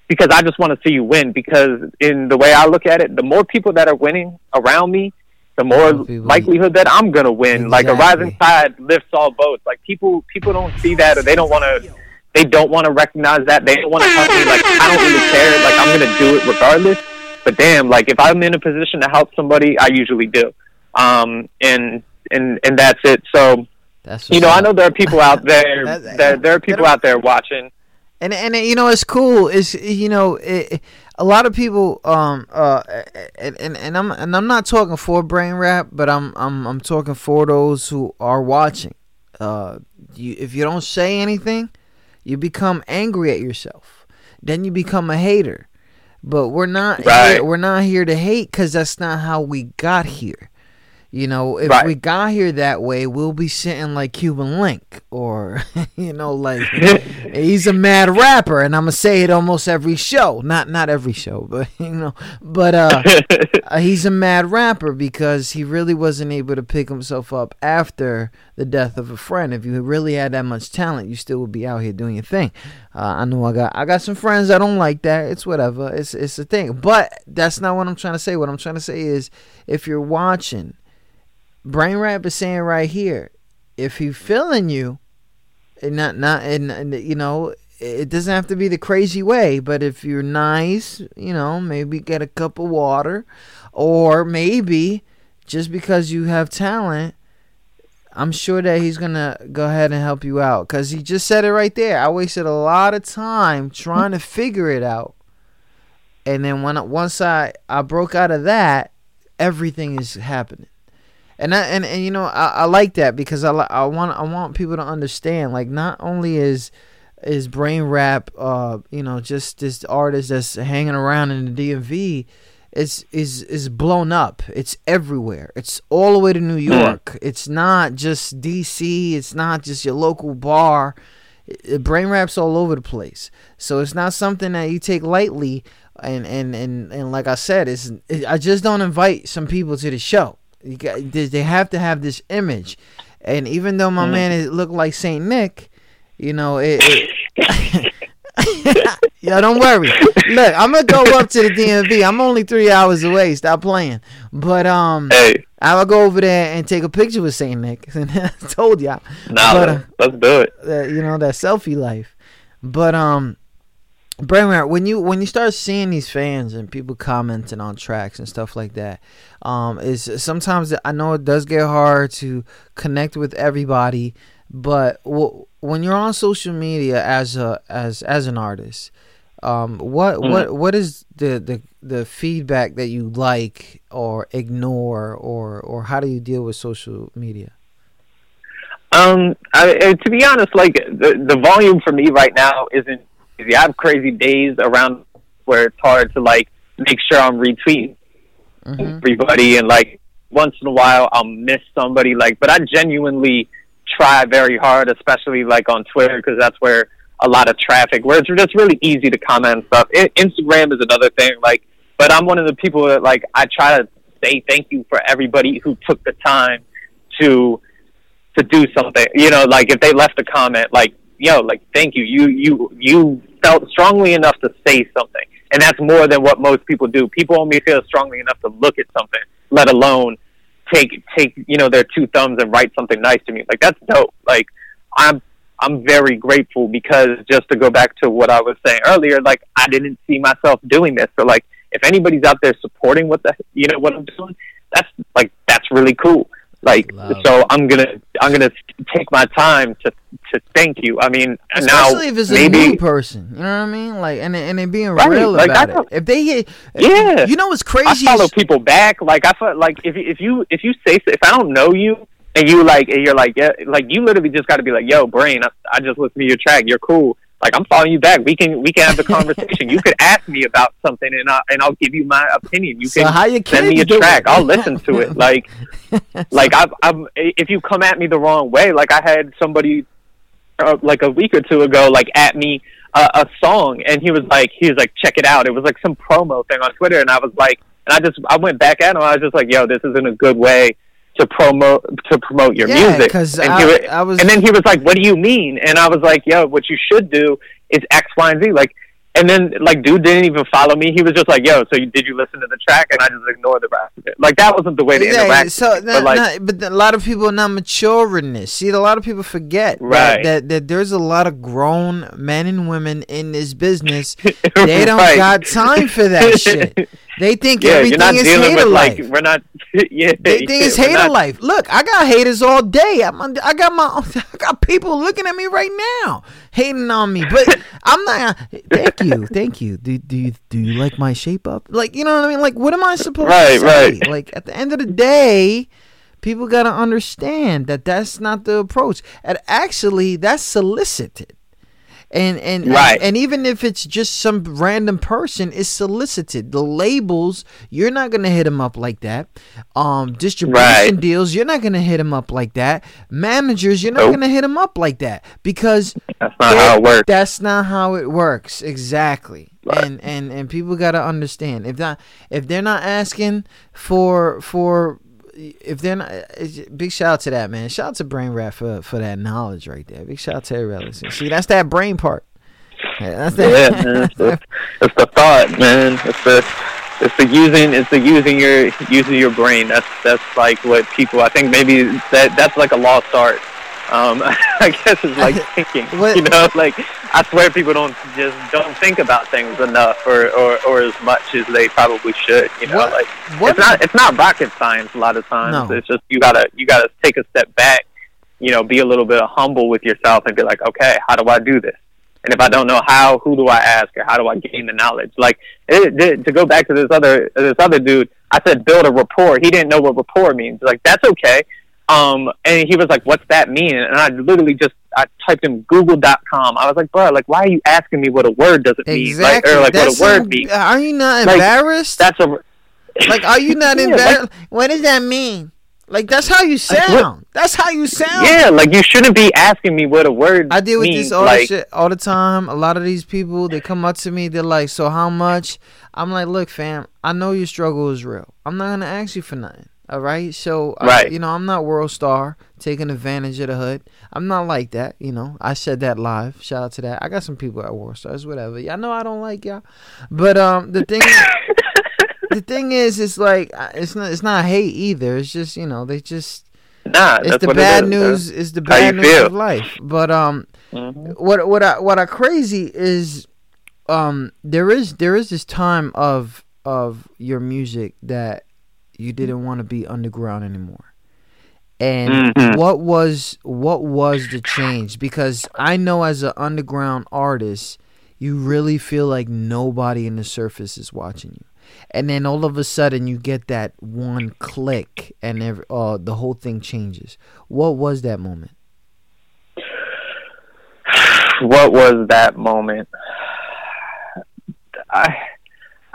Because I just want to see you win. Because in the way I look at it, the more people that are winning around me, the more likelihood that I'm gonna win. Like a rising tide lifts all boats. Like people, people don't see that, or they don't want to. They don't want to recognize that. They don't want to help me. Like I don't really care. Like I'm gonna do it regardless. But damn, like if I'm in a position to help somebody, I usually do. Um, and and and that's it. So That's you know, I know there are people out there. That- there, there are people out there watching. and and you know it's cool it's you know it, a lot of people um uh and, and and I'm and I'm not talking for brain rap but I'm I'm I'm talking for those who are watching. Uh you if you don't say anything you become angry at yourself. Then you become a hater. But we're not Right. here, we're not here to hate cuz that's not how we got here you know, if Right. we got here that way, we'll be sitting like Cuban Link, or you know, like he's a mad rapper, and I'm gonna say it almost every show. Not not every show, but you know, but uh, uh, he's a mad rapper because he really wasn't able to pick himself up after the death of a friend. If you really had that much talent, you still would be out here doing your thing. Uh, I know I got I got some friends that don't like that. It's whatever. It's it's a thing. But that's not what I'm trying to say. What I'm trying to say is, if you're watching, Brain Rap is saying right here, if he feeling you, and not not and, and you know it doesn't have to be the crazy way, but if you're nice, you know, maybe get a cup of water, or maybe just because you have talent, I'm sure that he's gonna go ahead and help you out because he just said it right there. I wasted a lot of time trying to figure it out, and then when once I I broke out of that, everything is happening. And I, and, and you know I, I like that because I I want I want people to understand like not only is is brain rap uh you know just this artist that's hanging around in the DMV it's is is blown up. It's everywhere. It's all the way to New York. It's not just DC it's not just your local bar. It, brain rap's all over the place. So it's not something that you take lightly and and and, and like I said it's it, I just don't invite some people to the show you got, they have to have this image and even though my man is look like Saint Nick you know it, it yeah, don't worry. Look, I'm gonna go up to the DMV. I'm only three hours away. Stop playing. But um, Hey, I'll go over there and take a picture with Saint Nick. I told y'all. nah, But, uh, let's, do it. you know that selfie life. But um, Brain Rap, when you when you start seeing these fans and people commenting on tracks and stuff like that, um, is sometimes I know it does get hard to connect with everybody. But w- when you're on social media as a as as an artist, um, what Mm. what what is the, the the feedback that you like or ignore or or how do you deal with social media? Um, I, to be honest, like the the volume for me right now isn't easy. I have crazy days around where it's hard to like make sure I'm retweeting Mhm. everybody, and like once in a while I'll miss somebody. Like, but I genuinely try very hard, especially like on Twitter because that's where a lot of traffic. Where it's just really easy to comment and stuff. I Instagram is another thing. Like, but I'm one of the people that like I try to say thank you for everybody who took the time to to do something. You know, like if they left a comment, like yo, like thank you, you you you felt strongly enough to say something, and that's more than what most people do. People only feel strongly enough to look at something, let alone take take you know their two thumbs and write something nice to me. Like that's dope. Like I'm I'm very grateful because just to go back to what I was saying earlier, like I didn't see myself doing this. So like if anybody's out there supporting what the you know what I'm doing, that's like that's really cool. Like Love so I'm gonna I'm gonna take my time to to thank you. I mean Especially now if it's a new person, you know what I mean? Like, and they- and they being Right, real like, about it. If they hit, Yeah. you know what's crazy? I crazy? follow is- people back. Like I feel like if you- if you if you say if I don't know you and you like and you're like yeah like you literally just got to be like yo brain I, I just listened to your track you're cool like I'm following you back. We can we can have the conversation. You could ask me about something and I and I'll give you my opinion. You So can your send me a track. I'll listen to it. Like like I've, I'm if you come at me the wrong way like I had somebody uh, like a week or two ago like at me uh, a song and he was like he was like check it out. It was like some promo thing on twitter and i was like and i just i went back at him. I was just like yo this isn't a good way to promote to promote your Yeah, music 'cause and, I- he wa- I was- and then he was like what do you mean and i was like yo what you should do is x y and z like and then like dude didn't even follow me he was just like yo so you, did you listen to the track and i just ignored the rest of it like that wasn't the way to Yeah, interact so not, but like not, but a lot of people are not mature in this. See, a lot of people forget that- Right. that, that there's a lot of grown men and women in this business. They don't Right. got time for that shit. They think yeah, everything is hater life. like we're not. Yeah, they think it's we're hater not- life. Look, I got haters all day. I'm, I got my, I got people looking at me right now, hating on me. But I'm not. Thank you, thank you. Do, do you do you like my shape up? Like you know what I mean? Like what am I supposed Right, to say? right. Like at the end of the day, people gotta understand that that's not the approach. And actually, that's solicited. And and, Right. and and even if it's just some random person, it's solicited. The labels, you're not gonna hit them up like that. Um, distribution Right. deals, you're not gonna hit them up like that. Managers, you're not Nope. gonna hit them up like that because That's not how it works. that's not how it works exactly. And and and people gotta understand if not if they're not asking for for if they're not eh, eh, big shout out to that man. Shout out to Brain Rap for for that knowledge right there. Big shout out to listening. See that's that brain part. That's Yeah, man, it's, the, it's the thought, man. It's the it's the using it's the using your using your brain. That's that's like what people. I think maybe that that's like a lost art. Um, I guess it's like thinking. You know, like I swear people don't just don't think about things enough or or, or as much as they probably should. You know, What- like what- it's not it's not rocket science a lot of times. No. It's just you gotta you gotta take a step back. You know, be a little bit humble with yourself and be like, okay, how do I do this? And if I don't know how, who do I ask, or how do I gain the knowledge? Like it, it- to go back to this other this other dude, I said build a rapport. He didn't know what rapport means. Like that's okay. Um, and he was like, "What's that mean?" And I literally just I typed in Google.com. I was like, "Bro, like why are you asking me what a word doesn't mean? Like, Exactly. or like That's what a word means? Are you not Like, embarrassed? That's a like, are you not Yeah, like- embarrassed? what does that mean? Like, that's how you Like, sound. That's how you sound. yeah. Like you shouldn't be asking me what a word. I deal with means. this all like, shit all the time. A lot of these people they come up to me, they're like, "So how much?" I'm like, "Look, fam, I know your struggle is real. I'm not gonna ask you for nothing. All right, so I- Right. you know, I'm not world star taking advantage of the hood. I'm not like that. You know, I said that live. Shout out to that. I got some people at world stars, whatever. Y'all know I don't like y'all, but um, the thing. The thing is, it's like it's not. It's not hate either. It's just you know they just Nah, it's that's the what bad it is, news. It's the bad news feel. of life. But um, Mhm. what what I what I crazy is um there is there is this time of of your music that you didn't want to be underground anymore. And Mhm. what was what was the change? Because I know as an underground artist, you really feel like nobody in the surface is watching you. And then all of a sudden you get that one click and every, uh, the whole thing changes. What was that moment? what was that moment? I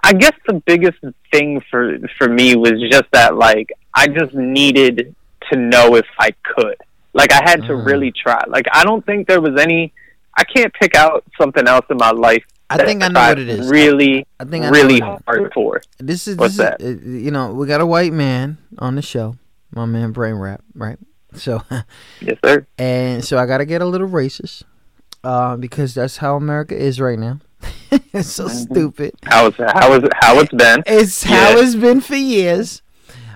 I guess the biggest thing for for me was just that like I just needed to know if I could. Like I had to Mhm. really try. Like I don't think there was any I can't pick out something else in my life I that think I know what it is. Really I think I really what it is. hard for. This is What's this that? is uh, you know we got a white man on the show, my man Brain Rap, right? So Yes, sir. and so I got to get a little racist, uh, because that's how America is right now. it's so Mm-hmm. stupid. How was how was how it's been? It's Yeah. how it's been for years,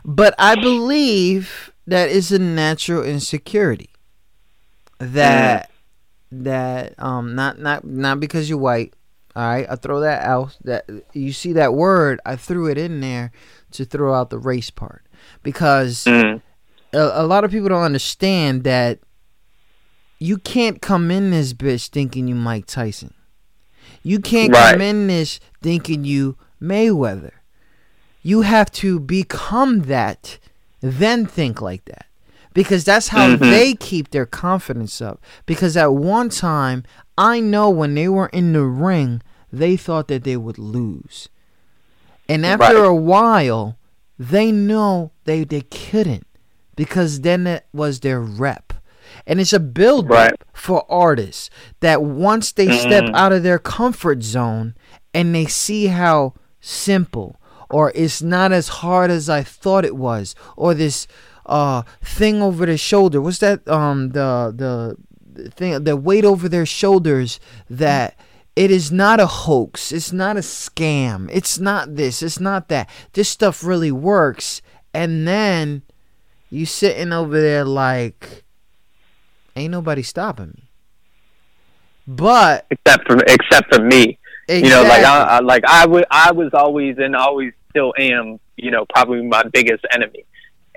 but I believe that it's a natural insecurity that that um not not not because you're white. All right, I throw that out. That you see that word, I threw it in there to throw out the race part because Mm. a, a lot of people don't understand that you can't come in this bitch thinking you Mike Tyson. You can't Right. come in this thinking you Mayweather. You have to become that, then think like that. Because that's how Mhm. they keep their confidence up. Because at one time, I know when they were in the ring, they thought that they would lose. And after Right. a while, they know they, they couldn't because then it was their rep. And it's a build Right. for artists that once they step Mhm. out of their comfort zone and they see how simple or it's not as hard as I thought it was or this uh thing over their shoulder what's that um the the the thing the weight over their shoulders that it is not a hoax it's not a scam it's not this it's not that this stuff really works and then you sitting over there like ain't nobody stopping me but except for except for me. You know, like I, I like I was I was always and always still am. You know, probably my biggest enemy,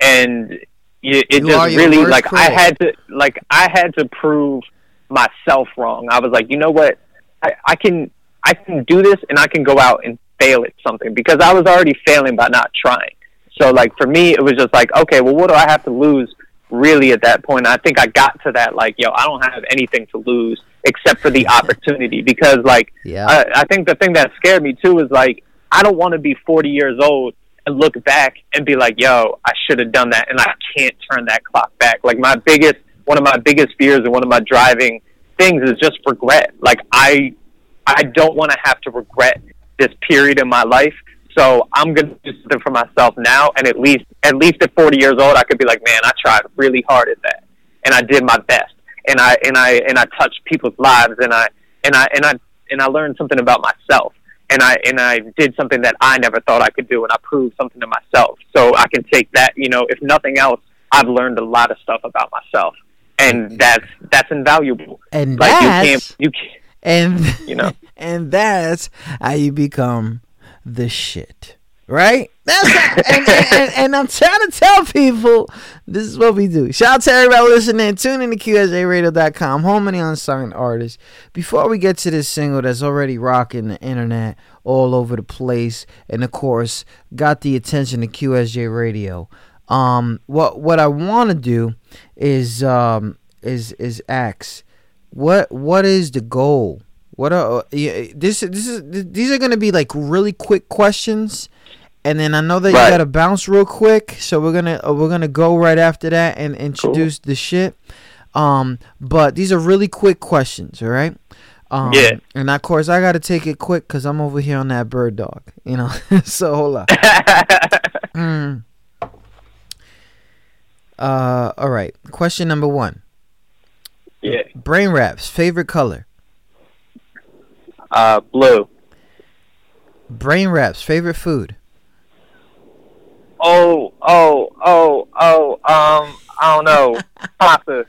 and it, it just really like I had to like I had to prove myself wrong. I was like, you know what, I, I can I can do this, and I can go out and fail at something because I was already failing by not trying. So like for me, it was just like, okay, well, what do I have to lose? Really, at that point, I think I got to that like, yo, I don't have anything to lose except for the opportunity because like yeah I, I think the thing that scared me too is like I don't want to be 40 years old and look back and be like, "Yo, I should have done that," and I can't turn that clock back. Like my biggest, one of my biggest fears and one of my driving things is just regret. Like I, I don't want to have to regret this period in my life. So I'm gonna do something for myself now, and at least, at least at 40 years old, I could be like, "Man, I tried really hard at that, and I did my best." and I and I and I touched people's lives and I and I and I and I learned something about myself and I and I did something that I never thought I could do and I proved something to myself. So I can take that, you know, if nothing else, I've learned a lot of stuff about myself. And mm-hmm. that's that's invaluable. and Like you can't you can't and you know. and that's how you become the shit right? That's how, and, and, and, and i'm trying to tell people this is what we do. Shout out to everybody listening. Tune in to qsjradio.com home of the unsigned artist before we get to this single that's already rocking the internet all over the place and of course got the attention of qsj radio. Um what what i want to do is um is is ask what what is the goal what are yeah, this this is these are gonna be like really quick questions and then I know that you gotta bounce real quick so we're gonna uh, we're gonna go right after that and introduce the shit um but these are really quick questions all right um, Yeah. and of course I gotta take it quick because I'm over here on that bird dog you know so hold on Mm. Uh, all right. Question number one. yeah. Brain Rap's. Favorite color. Uh blue. Brain Rap's. Favorite food. Oh, oh, oh, oh, um, I don't know. Pasta.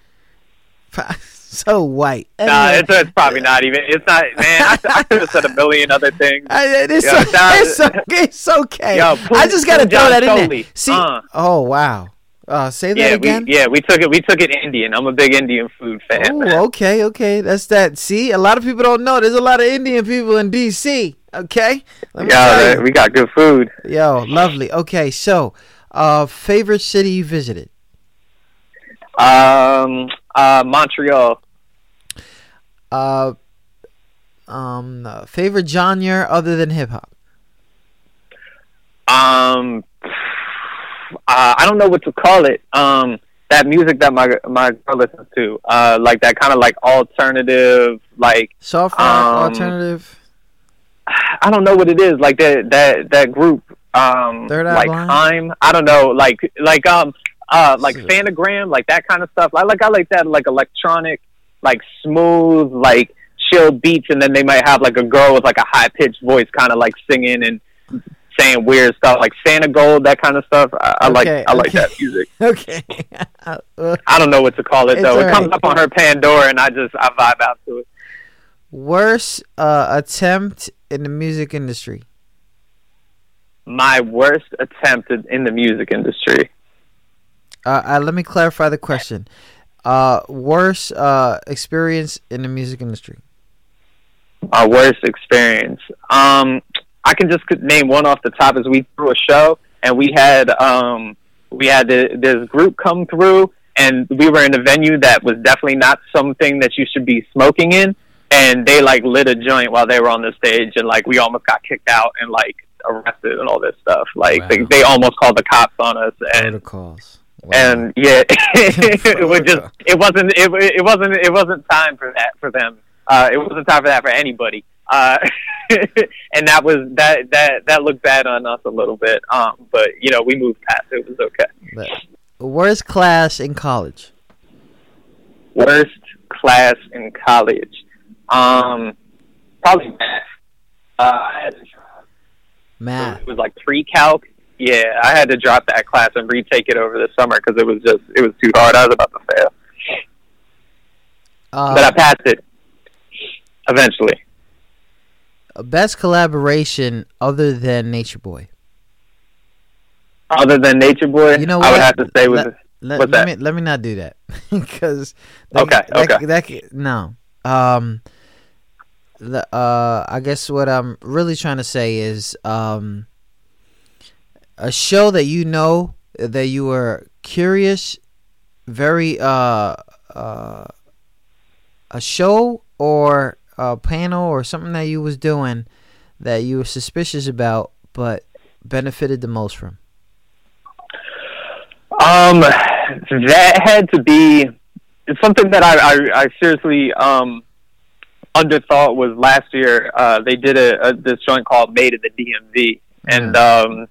so white. Nah, it's, it's probably not even. It's not, man. I, I could have said a million other things. I, it's, Yeah, o- it's, okay. Yo, I just gotta Pooh throw that in there. See? Uh. Oh wow. Uh, say that Yeah, we again. yeah we took it. We took it Indian. I'm a big Indian food fan. Oh, okay, okay. That's that. See, a lot of people don't know. There's a lot of Indian people in D.C. Okay. Let me tell Yeah, we got good food. Yo, lovely. Okay, so, uh, favorite city you visited? Um, uh, Montreal. Uh, um, uh, favorite genre other than hip hop? Um, uh, I don't know what to call it. Um, that music that my my girl listens to, uh, like that kind of like alternative, like Soft rock, Um, alternative. I don't know what it is. Like that that that group, um, Third Eye like Blind? time. I don't know. Like like um uh like So- Phantogram, like that kind of stuff. I like I like that like electronic, like smooth, like chill beats, and then they might have like a girl with like a high pitched voice, kind of like singing and saying weird stuff like Santigold, that kind of stuff. I, I like Okay, I like that music. Okay. I don't know what to call it It's though. It alright. comes up on her Pandora, and I just I vibe out to it. worst uh, attempt in the music industry. My worst attempt in- in the music industry. Uh, uh, let me clarify the question. Uh, worst uh, experience in the music industry. My worst experience. Um, I can just name one off the top. As we threw a show, and we had um, we had the, this group come through, and we were in a venue that was definitely not something that you should be smoking in. And they like lit a joint while they were on the stage, and like we almost got kicked out and like arrested and all this stuff. Like they, they almost called the cops on us, and Protocols. Wow. and yeah, it was just it wasn't it, it wasn't it wasn't time for that for them. Uh, it wasn't time for that for anybody. Uh, and that was that that that looked bad on us a little bit. Um, but you know we moved past it. It was okay. But worst class in college. Worst class in college. Um, probably math. Uh, I had to drop. Math. It was like pre-calc. Yeah, I had to drop that class and retake it over the summer because it was just it was too hard. I was about to fail. but I Uh, passed it eventually. Best collaboration other than Nature Boy. Other than Nature Boy, You know what? I would have to say with Let- Let, let that? me let me not do that because Okay, that, okay. that, that- no um the uh I guess what I'm really trying to say is um a show that you know that you were curious very uh uh a show or a panel or something that you was doing that you were suspicious about but benefited the most from um that had to be something that I I, I seriously um underthought was last year. Uh, they did a, a this joint called Made in the DMV, and um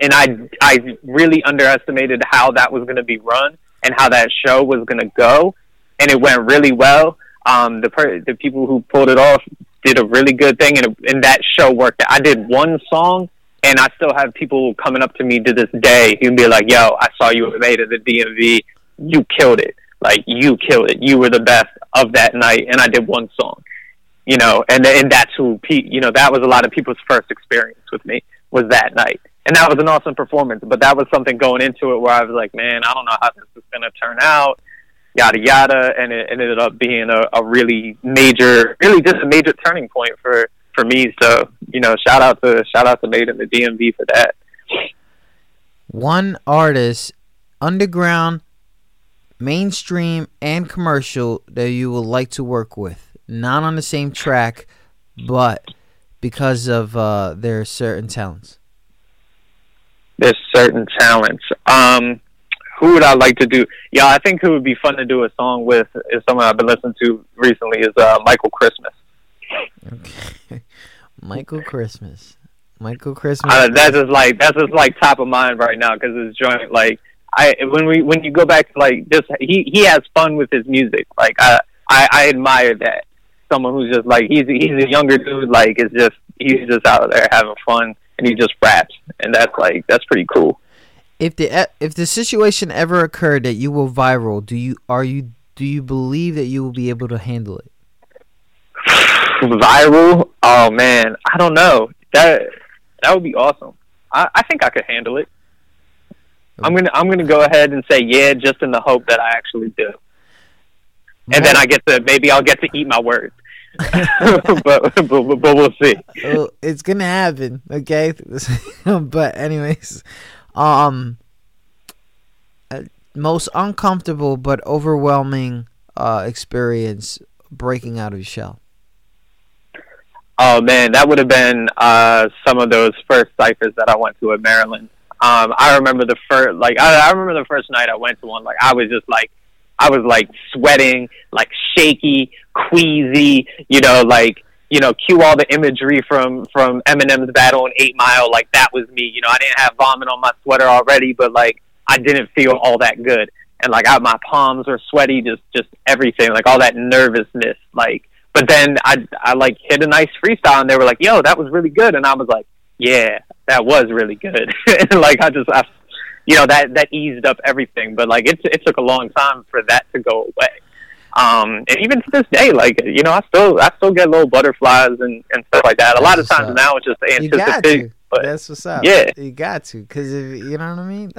and I I really underestimated how that was going to be run and how that show was going to go, and it went really well. Um, the per- the people who pulled it off did a really good thing, and and that show worked. I did one song, and I still have people coming up to me to this day who'd be like, "Yo, I saw you at the DMV. You killed it. Like you killed it. You were the best of that night." And I did one song, you know, and and that's who Pete. You know, that was a lot of people's first experience with me was that night, and that was an awesome performance. But that was something going into it where I was like, "Man, I don't know how this is going to turn out." Yada yada, and it ended up being a, a really major, really just a major turning point for for me. So you know, shout out to shout out to Made in the DMV for that. one artist, underground, mainstream, and commercial that you would like to work with. Not on the same track, but because of uh, their certain talents. There's certain talents. Um, who would I like to do? Yeah, I think who would be fun to do a song with is someone I've been listening to recently is uh, Michael Christmas. Okay. Michael Christmas. Michael Christmas. Uh, that's just like that's just like top of mind right now because his joint like I when we when you go back to like just he he has fun with his music like I I, I admire that someone who's just like he's he's a younger dude like it's just he's just out there having fun and he just raps and that's like that's pretty cool. If the if the situation ever occurred that you were viral, do you are you do you believe that you will be able to handle it? Viral? Oh man, I don't know that that would be awesome. I, I think I could handle it. I'm gonna I'm gonna go ahead and say yeah, just in the hope that I actually do. and then I get to maybe I'll get to eat my words. but, but but but we'll see. well, it's gonna happen, okay? but anyways, um, uh, most uncomfortable but overwhelming uh experience breaking out of your shell. Oh man, that would have been uh, some of those first ciphers that I went to in Maryland. Um, I remember the first, like I, I remember the first night I went to one. Like I was just like, I was like sweating, like shaky, queasy. You know, like you know, cue all the imagery from from Eminem's battle in Eight Mile. Like that was me. You know, I didn't have vomit on my sweater already, but like I didn't feel all that good, and like I, my palms were sweaty, just just everything, like all that nervousness, like but then I I like hit a nice freestyle and they were like, "Yo, that was really good," and I was like, yeah, that was really good. and like I just, I, you know, that that eased up everything. But like it it took a long time for that to go away. Um, and even to this day, like you know, I still I still get little butterflies and, and stuff like that. A lot of That's times up. now it's just anticipating. But That's what's up. Yeah. you got to, cause you know what I mean.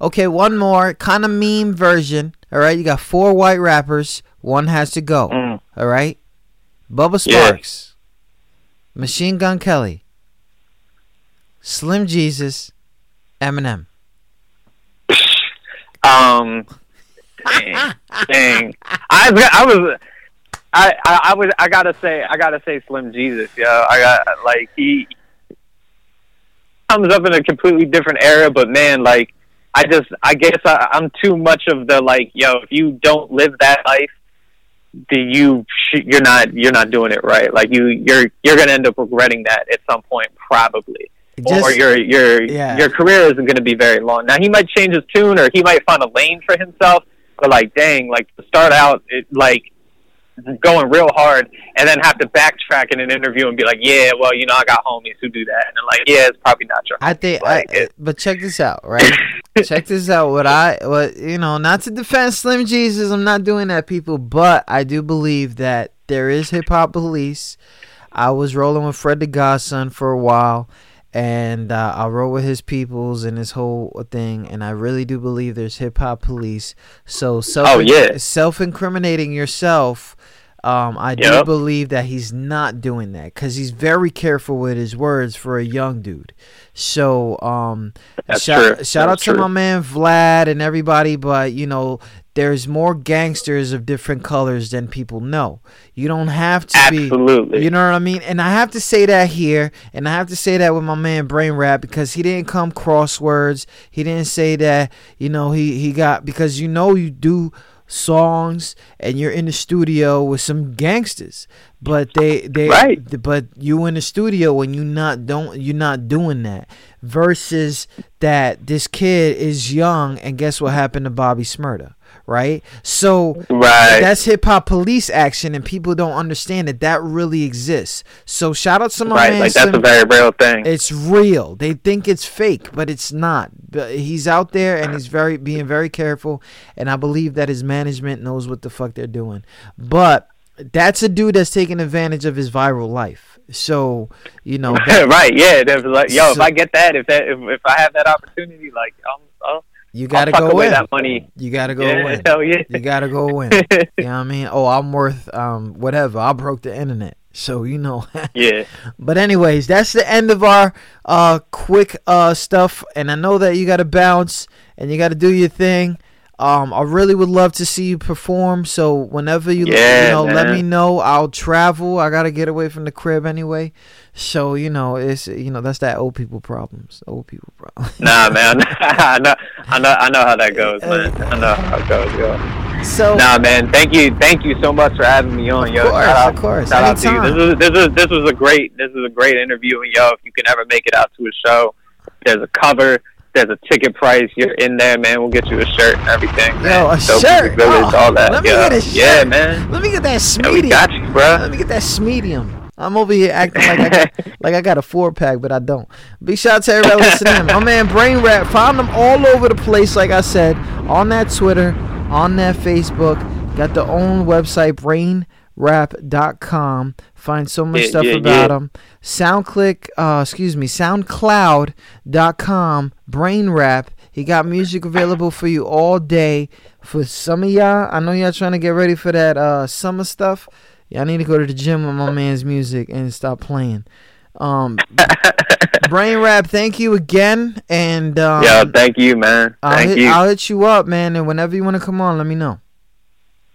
Okay, one more kind of meme version. All right, you got four white rappers. One has to go. Mm. All right, Bubba Yeah. Sparxxx, Machine Gun Kelly, Slim Jesus, Eminem. Um, dang, dang. I was- I was. I, I I was I gotta say I gotta say Slim Jesus yo I got like he comes up in a completely different era but man like I just I guess I, I'm too much of the like yo if you don't live that life do you sh- you're not you're not doing it right like you you're you're gonna end up regretting that at some point probably or your your yeah. your career isn't going to be very long. Now he might change his tune or he might find a lane for himself, but like dang, like to start out it, like going real hard and then have to backtrack in an interview and be like, yeah, well, you know, I got homies who do that, and I'm like, yeah, it's probably not true. I think, Like I, but check this out, right? check this out. What I, what you know, not to defend Slim Jesus, I'm not doing that, people. But I do believe that there is hip hop police. I was rolling with Fred the Godson for a while, and uh, I roll with his peoples and his whole thing. And I really do believe there's hip hop police. So self, Oh, yeah. self incriminating yourself. Um, I do Yep. believe that he's not doing that because he's very careful with his words for a young dude. So, um, shout, true. shout out That's to true. my man Vlad and everybody, but you know, there's more gangsters of different colors than people know. You don't have to be. Absolutely. You know what I mean? And I have to say that here, and I have to say that with my man Brain Rap because he didn't come crosswords. He didn't say that, you know, he, he got because you know you do songs and you're in the studio with some gangsters. But they they Right. but you in the studio when you not don't you're not doing that. Versus that this kid is young and guess what happened to Bobby Shmurda, right? So Right. that's hip hop police action, and people don't understand that that really exists. So shout out to my right. man. Like that's a very real thing. it's real. They think it's fake, but it's not. But he's out there and he's very being very careful, and I believe that his management knows what the fuck they're doing. But that's a dude that's taking advantage of his viral life. So you know, that, right. Yeah. Like, yo, if I get that, if that, if, if I have that opportunity, like, I'll, you gotta go away in. that money. You gotta go yeah. in. Hell yeah. You gotta go in. you know what I mean? Oh, I'm worth um whatever. I broke the internet. So you know yeah. But anyways, that's the end of our uh quick uh stuff and I know that you got to bounce and you got to do your thing. Um I really would love to see you perform, so whenever you, Yeah, you know, let me know. I'll travel. I got to get away from the crib anyway. So, you know, it's you know, that's that old people problems. Old people problems. Nah, man. I know, I know, I know how that goes, man. I know how it goes, yo. So Nah, man. Thank you, thank you so much for having me on, yo. course, shout out, of course. Shout out to you. This is this is this was a great this is a great interview, and yo, if you can ever make it out to a show, there's a cover. There's a ticket price. You're in there, man. We'll get you a shirt and everything. Yo, a Dope shirt. Village, Oh, all that. let me yo. get a shirt. Yeah, man. let me get that Yeah, we smedium. got you, bro. Let me get that smedium. I'm over here acting like I got, like I got a four pack, but I don't. Big shout out to everybody listening. My man Brain Rap found them all over the place, like I said, on that Twitter, on that Facebook. Got the own website, brainrap.com. Find so much Yeah, stuff yeah, about yeah. him. SoundClick, uh, excuse me, SoundCloud.com, Brain Rap. He got music available for you all day. For some of y'all, I know y'all trying to get ready for that uh, summer stuff. Y'all need to go to the gym with my man's music and stop playing. Um, Brain Rap, thank you again, and um, Yo, thank you, man. I'll, Thank hit, you. I'll hit you up, man. And whenever you want to come on, let me know.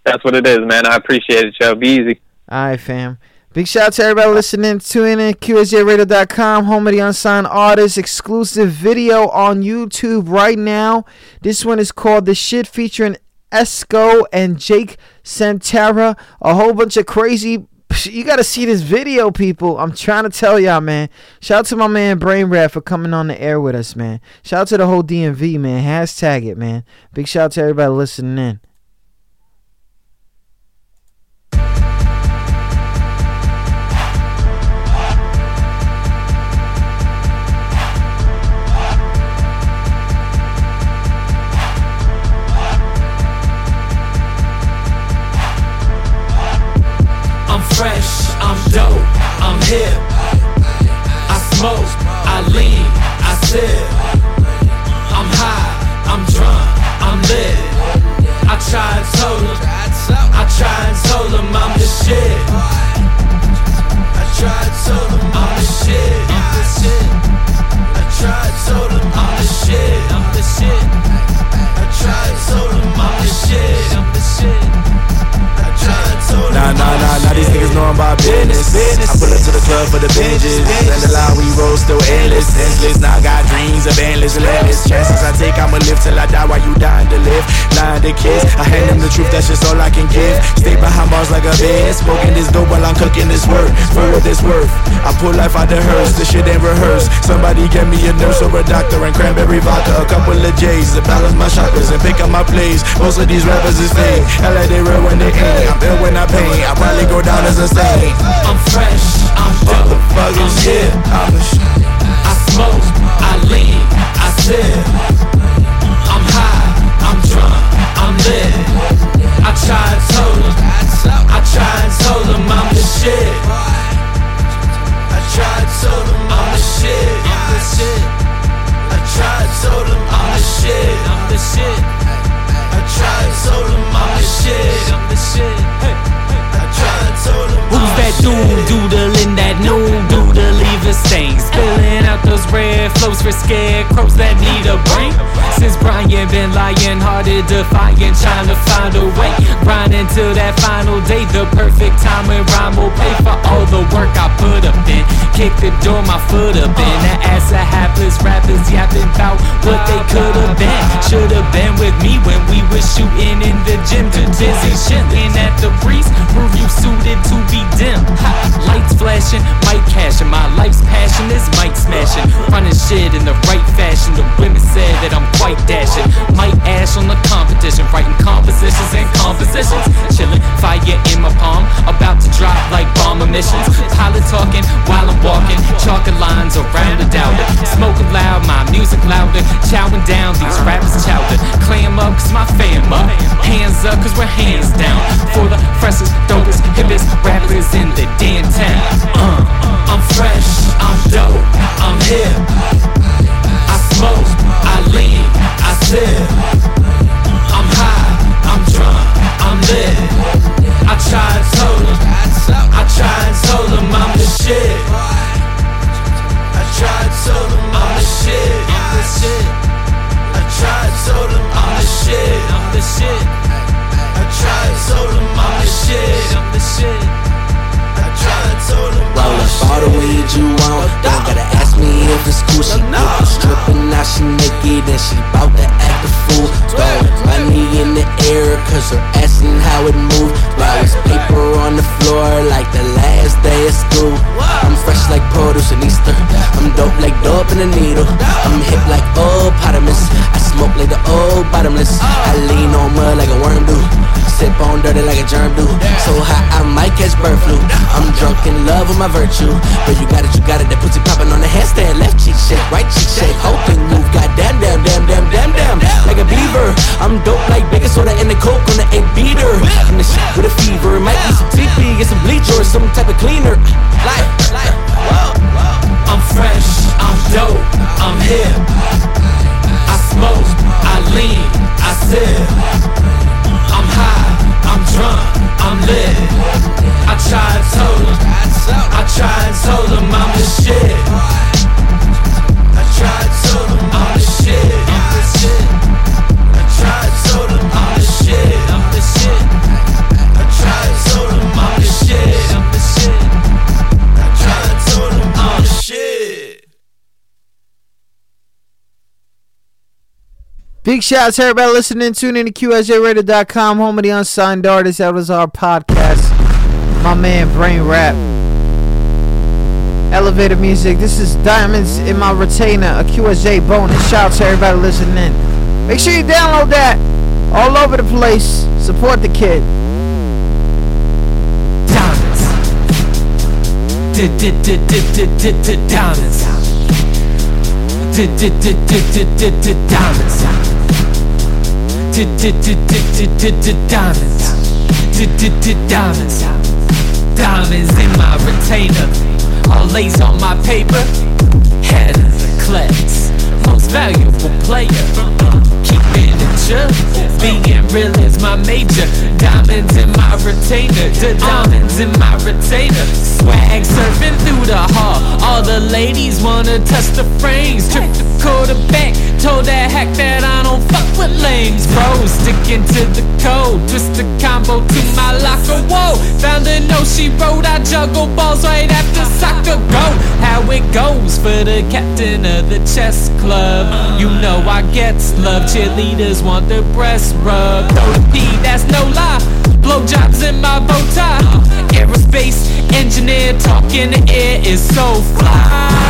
That's what it is, man. I appreciate it, yo. Be easy. All right, fam. Big shout out to everybody listening. Tune in QSJRadio.com, home of the unsigned artist, exclusive video on YouTube right now. This one is called The Shit featuring Esco and Jake Santara. A whole bunch of crazy. You got to see this video, people. I'm trying to tell y'all, man. Shout out to my man Brain Rap for coming on the air with us, man. Shout out to the whole DMV, man. Hashtag it, man. Big shout out to everybody listening in. Hip. I smoke, I lean, I sip. I'm high, I'm drunk, I'm lit. I tried told them, I tried told them I'm the shit. I tried told them I'm the shit. I'm the shit. I tried told them I'm the shit. I'm the shit. I tried and told them I'm the shit. I'm the shit. Nah, nah, nah, nah, these niggas know I'm about business. I pull up to the club for the binges. And the line we roll still endless. Senseless, now I got dreams of endless, limitless. Chances I take, I'ma live till I die while you dying to live. Lying to kids, I hand them the truth, that's just all I can give. Stay behind bars like a bed, smoking this dope while I'm cooking this work. For what it's worth, I pull life out the hearse, this shit ain't rehearsed. Somebody get me a nurse or a doctor and cranberry vodka, a couple of J's to balance my chakras and pick up my plays. Most of these rappers is fake, I like they real when they ain't. I'm ill when I I probably go down as saint. I'm fresh, I'm hip. yeah, I'm a sh- I smoke, I lean, I sip. I'm high, I'm drunk, I'm lit. I tried told them, I tried told them I'm the shit. I tried told them I'm the shit. I'm the shit. I tried told them I'm the shit. I'm the shit. I tried told them I'm the shit. I'm the shit. Doodling that new doodle leave a stain Spilling out those red flows for scarecrows that need a brain Since Brian been lying hearted defying Trying to find a way. Grinding till that final day The perfect time when rhyme will pay for all the work I put Kick the door my foot up in. That ass of hapless rappers yapping about what they could have been. Should have been with me when we was shooting in the gym. Too busy chilling at the breeze Prove you suited to be dim. Lights flashing, mic cashing My life's passion is mic smashing. Running shit in the right fashion The women said that I'm quite dashing. Might ash on the competition Writing compositions and compositions. Chilling, fire in my palm About to drop like bomb emissions. Pilot talking while I'm walking Chalking lines around the doubter. Smoking loud, my music louder. Chowing down, these rappers chowder. Clam up, cause my fam up. Hands up, cause we're hands down. For the freshest, dopest, hippest rappers in the damn town. Uh, I'm fresh, I'm dope, I'm hip. I smoke, I lean, I sip. I'm high, I'm drunk, I'm lit. I tried them, I tried them I'm the shit told them I'm the shit, I'm the shit. I tried told them I'm the shit, I'm the shit. I tried told them I'm the shit, I'm the shit Roll up all the weed you want. Don't gotta ask me if it's cool. She get the stripping, now she naked and she bout to act a fool. Throwing money in the air, cause her ass and how it move. It's paper on the floor like the last day of school. I'm fresh like produce and Easter. I'm dope like dope in a needle. I'm hip like old potamus. I smoke like the old bottomless. I lean on mud like a worm do. Sip on dirty like a germ do. So hot I might catch bird flu. I'm drunk in love with my virtue. But you got it, you got it. That pussy popping on the handstand. Left cheek shake, right cheek shake. Whole thing move. God damn, damn, damn, damn, damn, damn. Like a beaver. I'm dope like baking soda and the coke on the eight beater. And the shit with a fever. It might be some TP, get some bleach or some type of cleaner. Whoa, whoa. I'm fresh, I'm dope, I'm hip. I smoke, I lean, I sip. I'm high, I'm drunk, I'm lit. I tried and told Big shout out to everybody listening. Tune in to QSJRadio.com, home of the unsigned artist. That was our podcast. My man, Brain Rap. Elevator music. This is Diamonds in My Retainer, a QSJ bonus. Shout out to everybody listening in. Make sure you download that all over the place. Support the kid. diamonds. Diamonds. Diamonds. Diamonds. Diamonds. Diamonds in my retainer. All lays on my paper. Head of the class. Most valuable player. Uh-uh. Keeping. Being real is my major. Diamonds in my retainer. The diamonds in my retainer. Swag surfing through the hall. All the ladies wanna touch the frames. Trip the quarterback. Told that hack that I don't fuck with lames. Bro, sticking to the code. Twist the combo to my locker. Whoa, found a note she wrote. I juggle balls right after soccer. Go, how it goes for the captain of the chess club. You know I gets love. Cheerleaders want their breast rubbed. No the P, that's no lie. Blowjobs in my bow tie. Aerospace engineer talk in the air is so fly.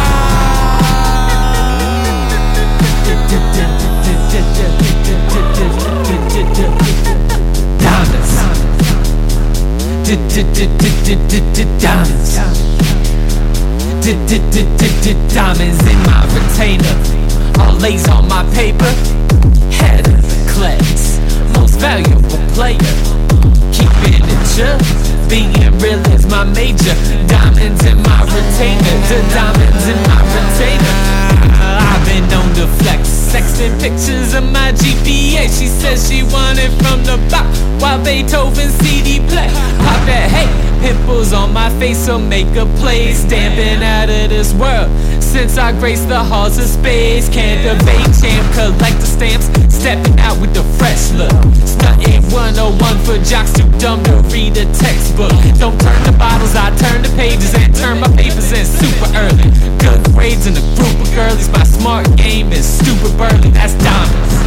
Diamonds. Diamonds. Diamonds in my retainer. All lays on my paper. Head of the class. Most valuable player. Keeping it chill. Being real is my major. Diamonds in my retainer. The diamonds in my retainer. I've been known to flex. Sexting pictures of my GPA. She says she want it from the back. While Beethoven CD play. Pop that, hey. Pimples on my face will make a play. Stamping out of this world. Since I graced the halls of space. Can't debate champ. Collect the stamps. Stepping out with the fresh look. Stunting 101 for jocks too dumb to read a textbook. Don't turn the bottles, I turn the pages and turn my papers in super early. Good grades in a group of girlies. My smart game is stupid burly. That's diamonds.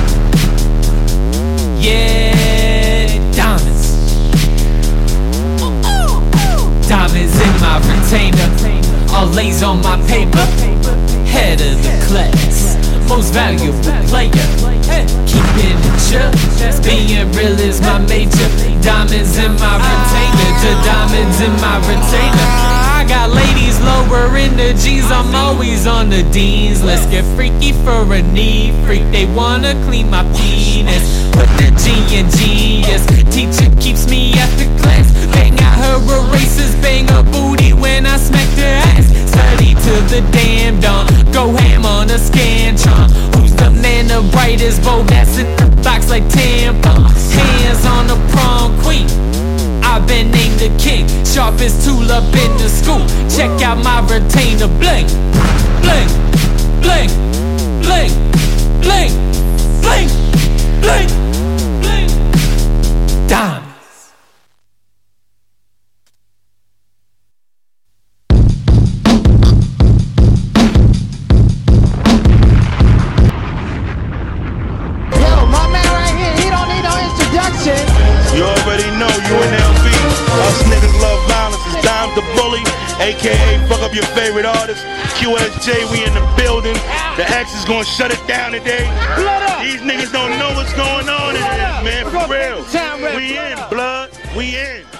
Yeah, diamonds. Diamonds in my retainer. All lays on my paper. Head of the class. Most valuable player. Keeping it chill. Being real is my major. Diamonds in my retainer. The diamonds in my retainer. Got ladies lower in the G's. I'm always on the D's. Let's get freaky for a knee freak. They wanna clean my penis. Put the G in genius. Teacher keeps me at the class. Bang out her erasers. Bang her booty when I smack her ass. Study till the damn dawn. Go ham on a scantron. Who's the man the brightest bulb that's in the box like tampons? Hands on the prom queen. I've been named the king, sharpest tool up in the school. Check out my retainer, bling, bling, bling, bling, bling, bling, bling, bling. Diamonds. We in the building. The X is gonna shut it down today. These niggas don't know what's going on in here, man. For real. We in, blood. We in.